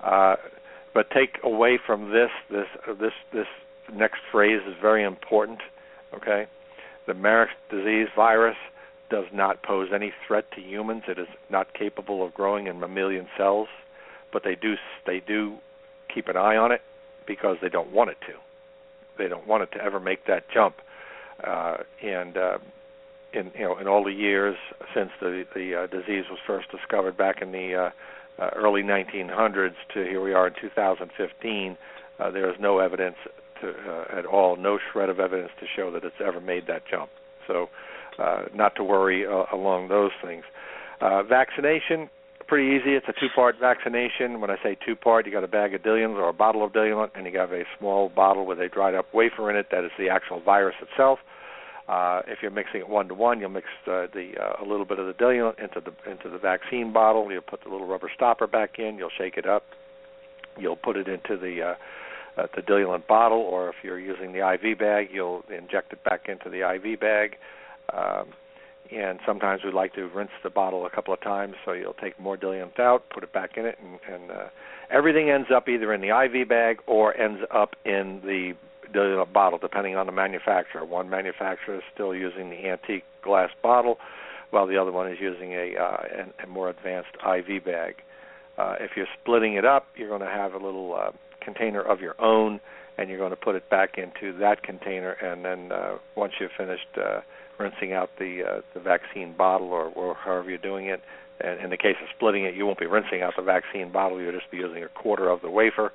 Speaker 8: Uh, but take away from this this uh, this this next phrase is very important. Okay, the Marek's disease virus does not pose any threat to humans. It is not capable of growing in mammalian cells, but they do they do keep an eye on it because they don't want it to. They don't want it to ever make that jump. Uh, and uh, in you know in all the years since the the uh, disease was first discovered back in the uh, uh, early 1900s to here we are in 2015, uh, there is no evidence to, uh, at all, no shred of evidence to show that it's ever made that jump. So, uh, not to worry uh, along those things. Uh, vaccination, pretty easy. It's a two-part vaccination. When I say two-part, you got a bag of diluent or a bottle of diluent, and you have a small bottle with a dried-up wafer in it. That is the actual virus itself. Uh, if you're mixing it one to one, you'll mix uh, the uh, a little bit of the diluent into the into the vaccine bottle. You'll put the little rubber stopper back in. You'll shake it up. You'll put it into the uh, uh, the diluent bottle, or if you're using the IV bag, you'll inject it back into the IV bag. Um, and sometimes we like to rinse the bottle a couple of times, so you'll take more diluent out, put it back in it, and, and uh, everything ends up either in the IV bag or ends up in the the bottle, depending on the manufacturer. One manufacturer is still using the antique glass bottle, while the other one is using a, uh, a more advanced IV bag. Uh, if you're splitting it up, you're going to have a little uh, container of your own, and you're going to put it back into that container. And then uh, once you've finished uh, rinsing out the uh, the vaccine bottle, or, or however you're doing it, and in the case of splitting it, you won't be rinsing out the vaccine bottle. You'll just be using a quarter of the wafer.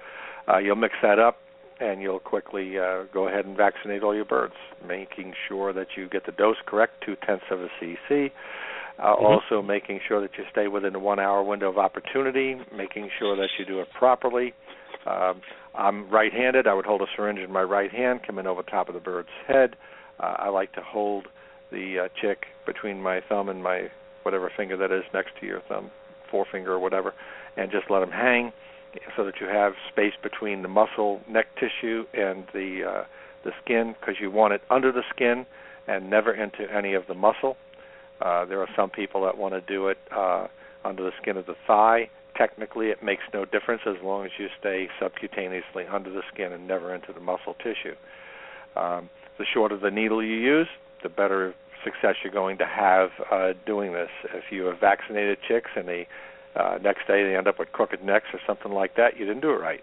Speaker 8: Uh, you'll mix that up, and you'll quickly uh, go ahead and vaccinate all your birds, making sure that you get the dose correct, two tenths of a cc. Uh, mm-hmm. Also, making sure that you stay within the one-hour window of opportunity, making sure that you do it properly. Um, I'm right-handed. I would hold a syringe in my right hand, come in over top of the bird's head. Uh, I like to hold the uh, chick between my thumb and my whatever finger that is next to your thumb, forefinger or whatever, and just let them hang so that you have space between the muscle neck tissue and the uh, the skin because you want it under the skin and never into any of the muscle. Uh, there are some people that want to do it uh, under the skin of the thigh. Technically, it makes no difference as long as you stay subcutaneously under the skin and never into the muscle tissue. Um, the shorter the needle you use, the better success you're going to have uh, doing this. If you have vaccinated chicks and they uh, next day they end up with crooked necks or something like that. You didn't do it right.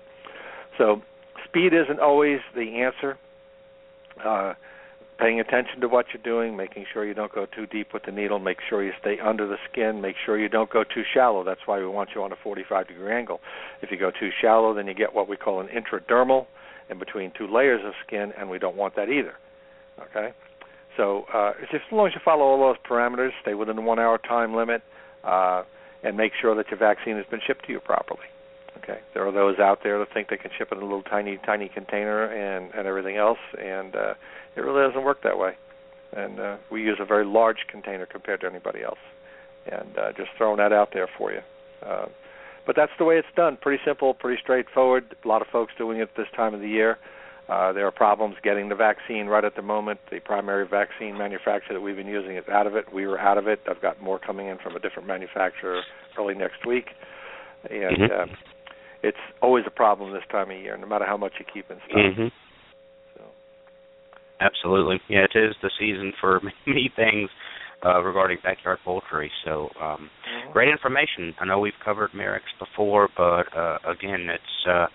Speaker 8: So speed isn't always the answer. Uh, paying attention to what you're doing, making sure you don't go too deep with the needle, make sure you stay under the skin, make sure you don't go too shallow. That's why we want you on a 45 degree angle. If you go too shallow, then you get what we call an intradermal in between two layers of skin, and we don't want that either. Okay? So uh, just as long as you follow all those parameters, stay within the one hour time limit. Uh, and make sure that your vaccine has been shipped to you properly. Okay, there are those out there that think they can ship it in a little tiny, tiny container and and everything else, and uh, it really doesn't work that way. And uh, we use a very large container compared to anybody else. And uh, just throwing that out there for you. Uh, but that's the way it's done. Pretty simple, pretty straightforward. A lot of folks doing it this time of the year. Uh, there are problems getting the vaccine right at the moment. The primary vaccine manufacturer that we've been using is out of it. We were out of it. I've got more coming in from a different manufacturer early next week, and mm-hmm. uh, it's always a problem this time of year, no matter how much you keep in stock.
Speaker 3: Mm-hmm. So. Absolutely, yeah, it is the season for [LAUGHS] many things uh, regarding backyard poultry. So, um, mm-hmm. great information. I know we've covered Marek's before, but uh, again, it's uh,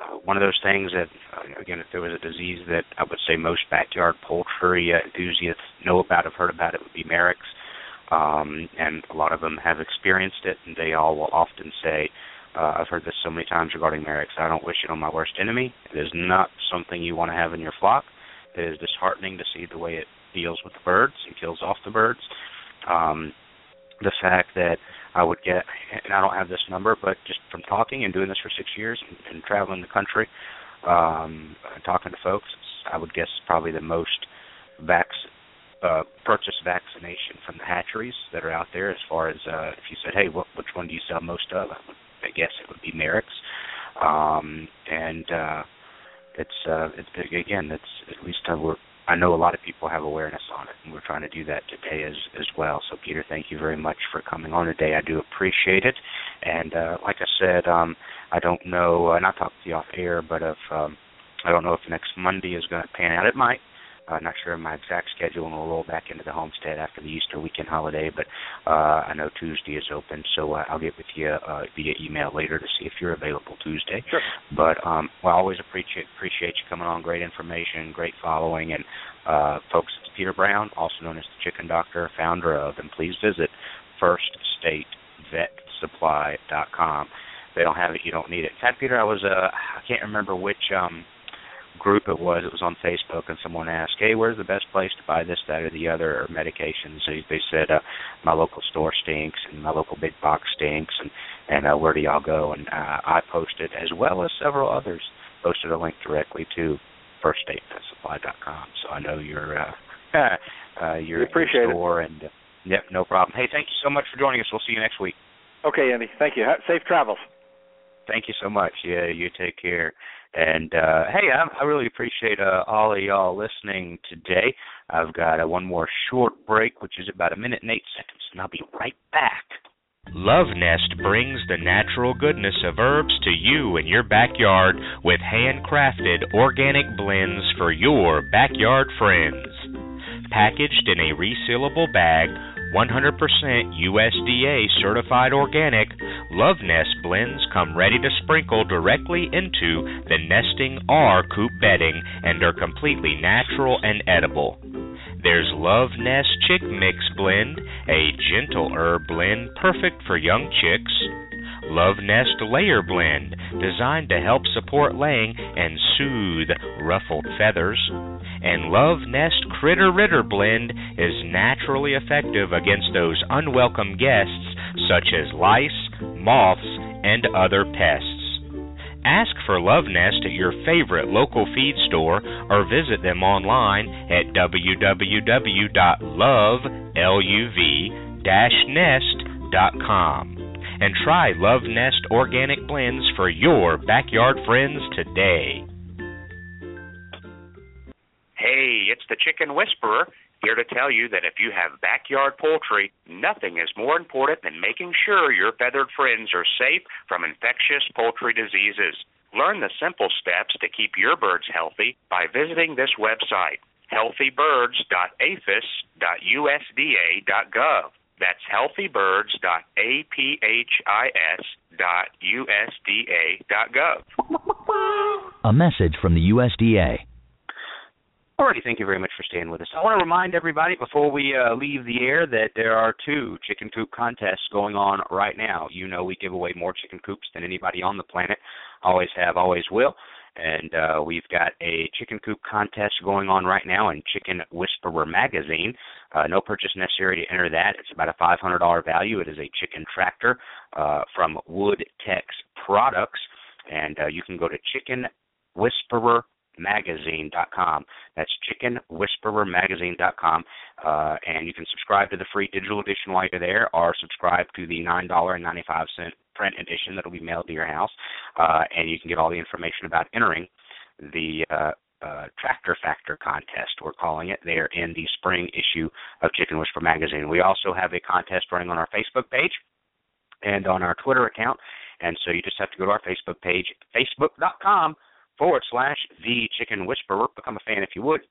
Speaker 3: uh, one of those things that, uh, again, if there was a disease that I would say most backyard poultry uh, enthusiasts know about, have heard about, it would be Marek's. Um, and a lot of them have experienced it, and they all will often say, uh, I've heard this so many times regarding Marek's, I don't wish it on my worst enemy. It is not something you want to have in your flock. It is disheartening to see the way it deals with the birds and kills off the birds. Um, the fact that I would get, and I don't have this number, but just from talking and doing this for six years and, and traveling the country, um, talking to folks, I would guess probably the most vac uh, purchase vaccination from the hatcheries that are out there. As far as uh, if you said, hey, what, which one do you sell most of? I, would, I guess it would be Marek's, um, and uh, it's uh, it's again, it's at least uh, we're I know a lot of people have awareness on it, and we're trying to do that today as as well. So, Peter, thank you very much for coming on today. I do appreciate it. And uh, like I said, um, I don't know, and I talked to you off air, but if um, I don't know if next Monday is going to pan out, it might. Uh, not sure of my exact schedule, and we'll roll back into the homestead after the Easter weekend holiday. But uh, I know Tuesday is open, so uh, I'll get with you uh, via email later to see if you're available Tuesday.
Speaker 8: Sure.
Speaker 3: But um, well, I always appreciate appreciate you coming on. Great information, great following, and uh, folks, it's Peter Brown, also known as the Chicken Doctor, founder of, and please visit FirstStateVetSupply.com. If they don't have it, you don't need it. In fact, Peter, I was uh, I can't remember which um group it was. It was on Facebook, and someone asked, "Hey, where's the best place to buy this, that, or the other medications?" So they said, uh, "My local store stinks, and my local big box stinks, and and uh, where do y'all go?" And uh, I posted, as well as several others, posted a link directly to FirstStateSupply.com. So I know your uh, [LAUGHS] uh, your,
Speaker 8: appreciate
Speaker 3: your store, and uh, yep, no problem. Hey, thank you so much for joining us. We'll see you next week.
Speaker 8: Okay, Andy. Thank you. Safe travels.
Speaker 3: Thank you so much. Yeah, you take care. And uh, hey, I, I really appreciate uh, all of y'all listening today. I've got uh, one more short break, which is about a minute and eight seconds, and I'll be right back.
Speaker 9: Love Nest brings the natural goodness of herbs to you in your backyard with handcrafted organic blends for your backyard friends. Packaged in a resealable bag, 100% USDA certified organic, Love Nest blends come ready to sprinkle directly into the nesting or coop bedding and are completely natural and edible. There's Love Nest Chick Mix Blend, a gentle herb blend perfect for young chicks. Love Nest Layer Blend, designed to help support laying and soothe ruffled feathers. And Love Nest Critter Ridder Blend is naturally effective against those unwelcome guests such as lice, moths, and other pests. Ask for Love Nest at your favorite local feed store or visit them online at www.loveluv-nest.com and try Love Nest organic blends for your backyard friends today.
Speaker 3: Hey, it's the Chicken Whisperer here to tell you that if you have backyard poultry, nothing is more important than making sure your feathered friends are safe from infectious poultry diseases. Learn the simple steps to keep your birds healthy by visiting this website, healthybirds.aphis.usda.gov. That's healthybirds.aphis.usda.gov.
Speaker 13: A message from the USDA.
Speaker 3: Alrighty, thank you very much for staying with us. I want to remind everybody before we uh, leave the air that there are two chicken coop contests going on right now. You know we give away more chicken coops than anybody on the planet. Always have, always will. And uh, we've got a chicken coop contest going on right now in Chicken Whisperer magazine. Uh, no purchase necessary to enter that. It's about a $500 value. It is a chicken tractor uh, from Wood Tex Products, and uh, you can go to Chicken Whisperer magazine.com. That's chickenwhisperermagazine.com. Uh, and you can subscribe to the free digital edition while you're there or subscribe to the $9.95 print edition that will be mailed to your house. Uh, and you can get all the information about entering the uh, uh, Tractor Factor contest, we're calling it, there in the spring issue of Chicken Whisperer Magazine. We also have a contest running on our Facebook page and on our Twitter account. And so you just have to go to our Facebook page, facebook.com forward slash the chicken whisperer. Become a fan if you would.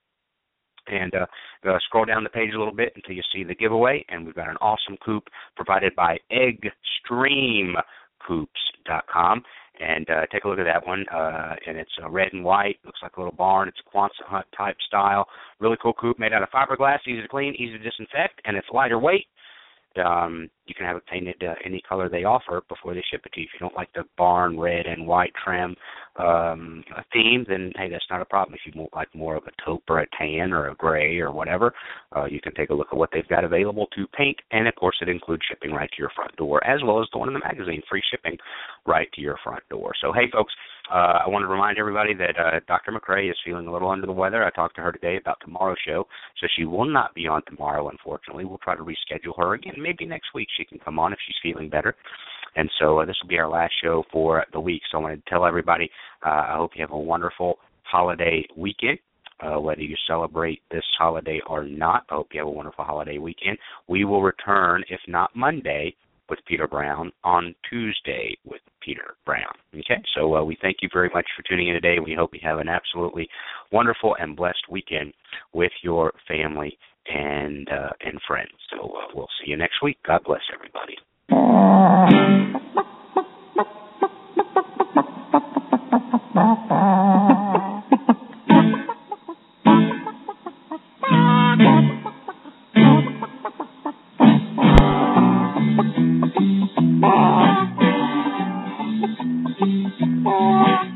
Speaker 3: And uh, uh, scroll down the page a little bit until you see the giveaway. And we've got an awesome coop provided by EggstreamCoops.com. And uh, take a look at that one. Uh, and it's uh, red and white. Looks like a little barn. It's a Quonset hut type style. Really cool coop made out of fiberglass, easy to clean, easy to disinfect, and it's lighter weight. Um, you can have it painted uh, any color they offer before they ship it to you. If you don't like the barn red and white trim um, theme, then hey, that's not a problem. If you want like more of a taupe or a tan or a gray or whatever, uh, you can take a look at what they've got available to paint. And of course, it includes shipping right to your front door, as well as the one in the magazine, free shipping right to your front door. So hey, folks, uh, I want to remind everybody that uh, Dr. McCrea is feeling a little under the weather. I talked to her today about tomorrow's show, so she will not be on tomorrow, unfortunately. We'll try to reschedule her again. Maybe next week she can come on if she's feeling better. And so uh, this will be our last show for the week. So I want to tell everybody uh, I hope you have a wonderful holiday weekend. Uh, whether you celebrate this holiday or not, I hope you have a wonderful holiday weekend. We will return, if not Monday, with Peter Brown on Tuesday with Peter Brown. Okay, so uh, we thank you very much for tuning in today. We hope you have an absolutely wonderful and blessed weekend with your family and uh, and friends. So uh, we'll see you next week. God bless everybody. Bye. [LAUGHS] Oh.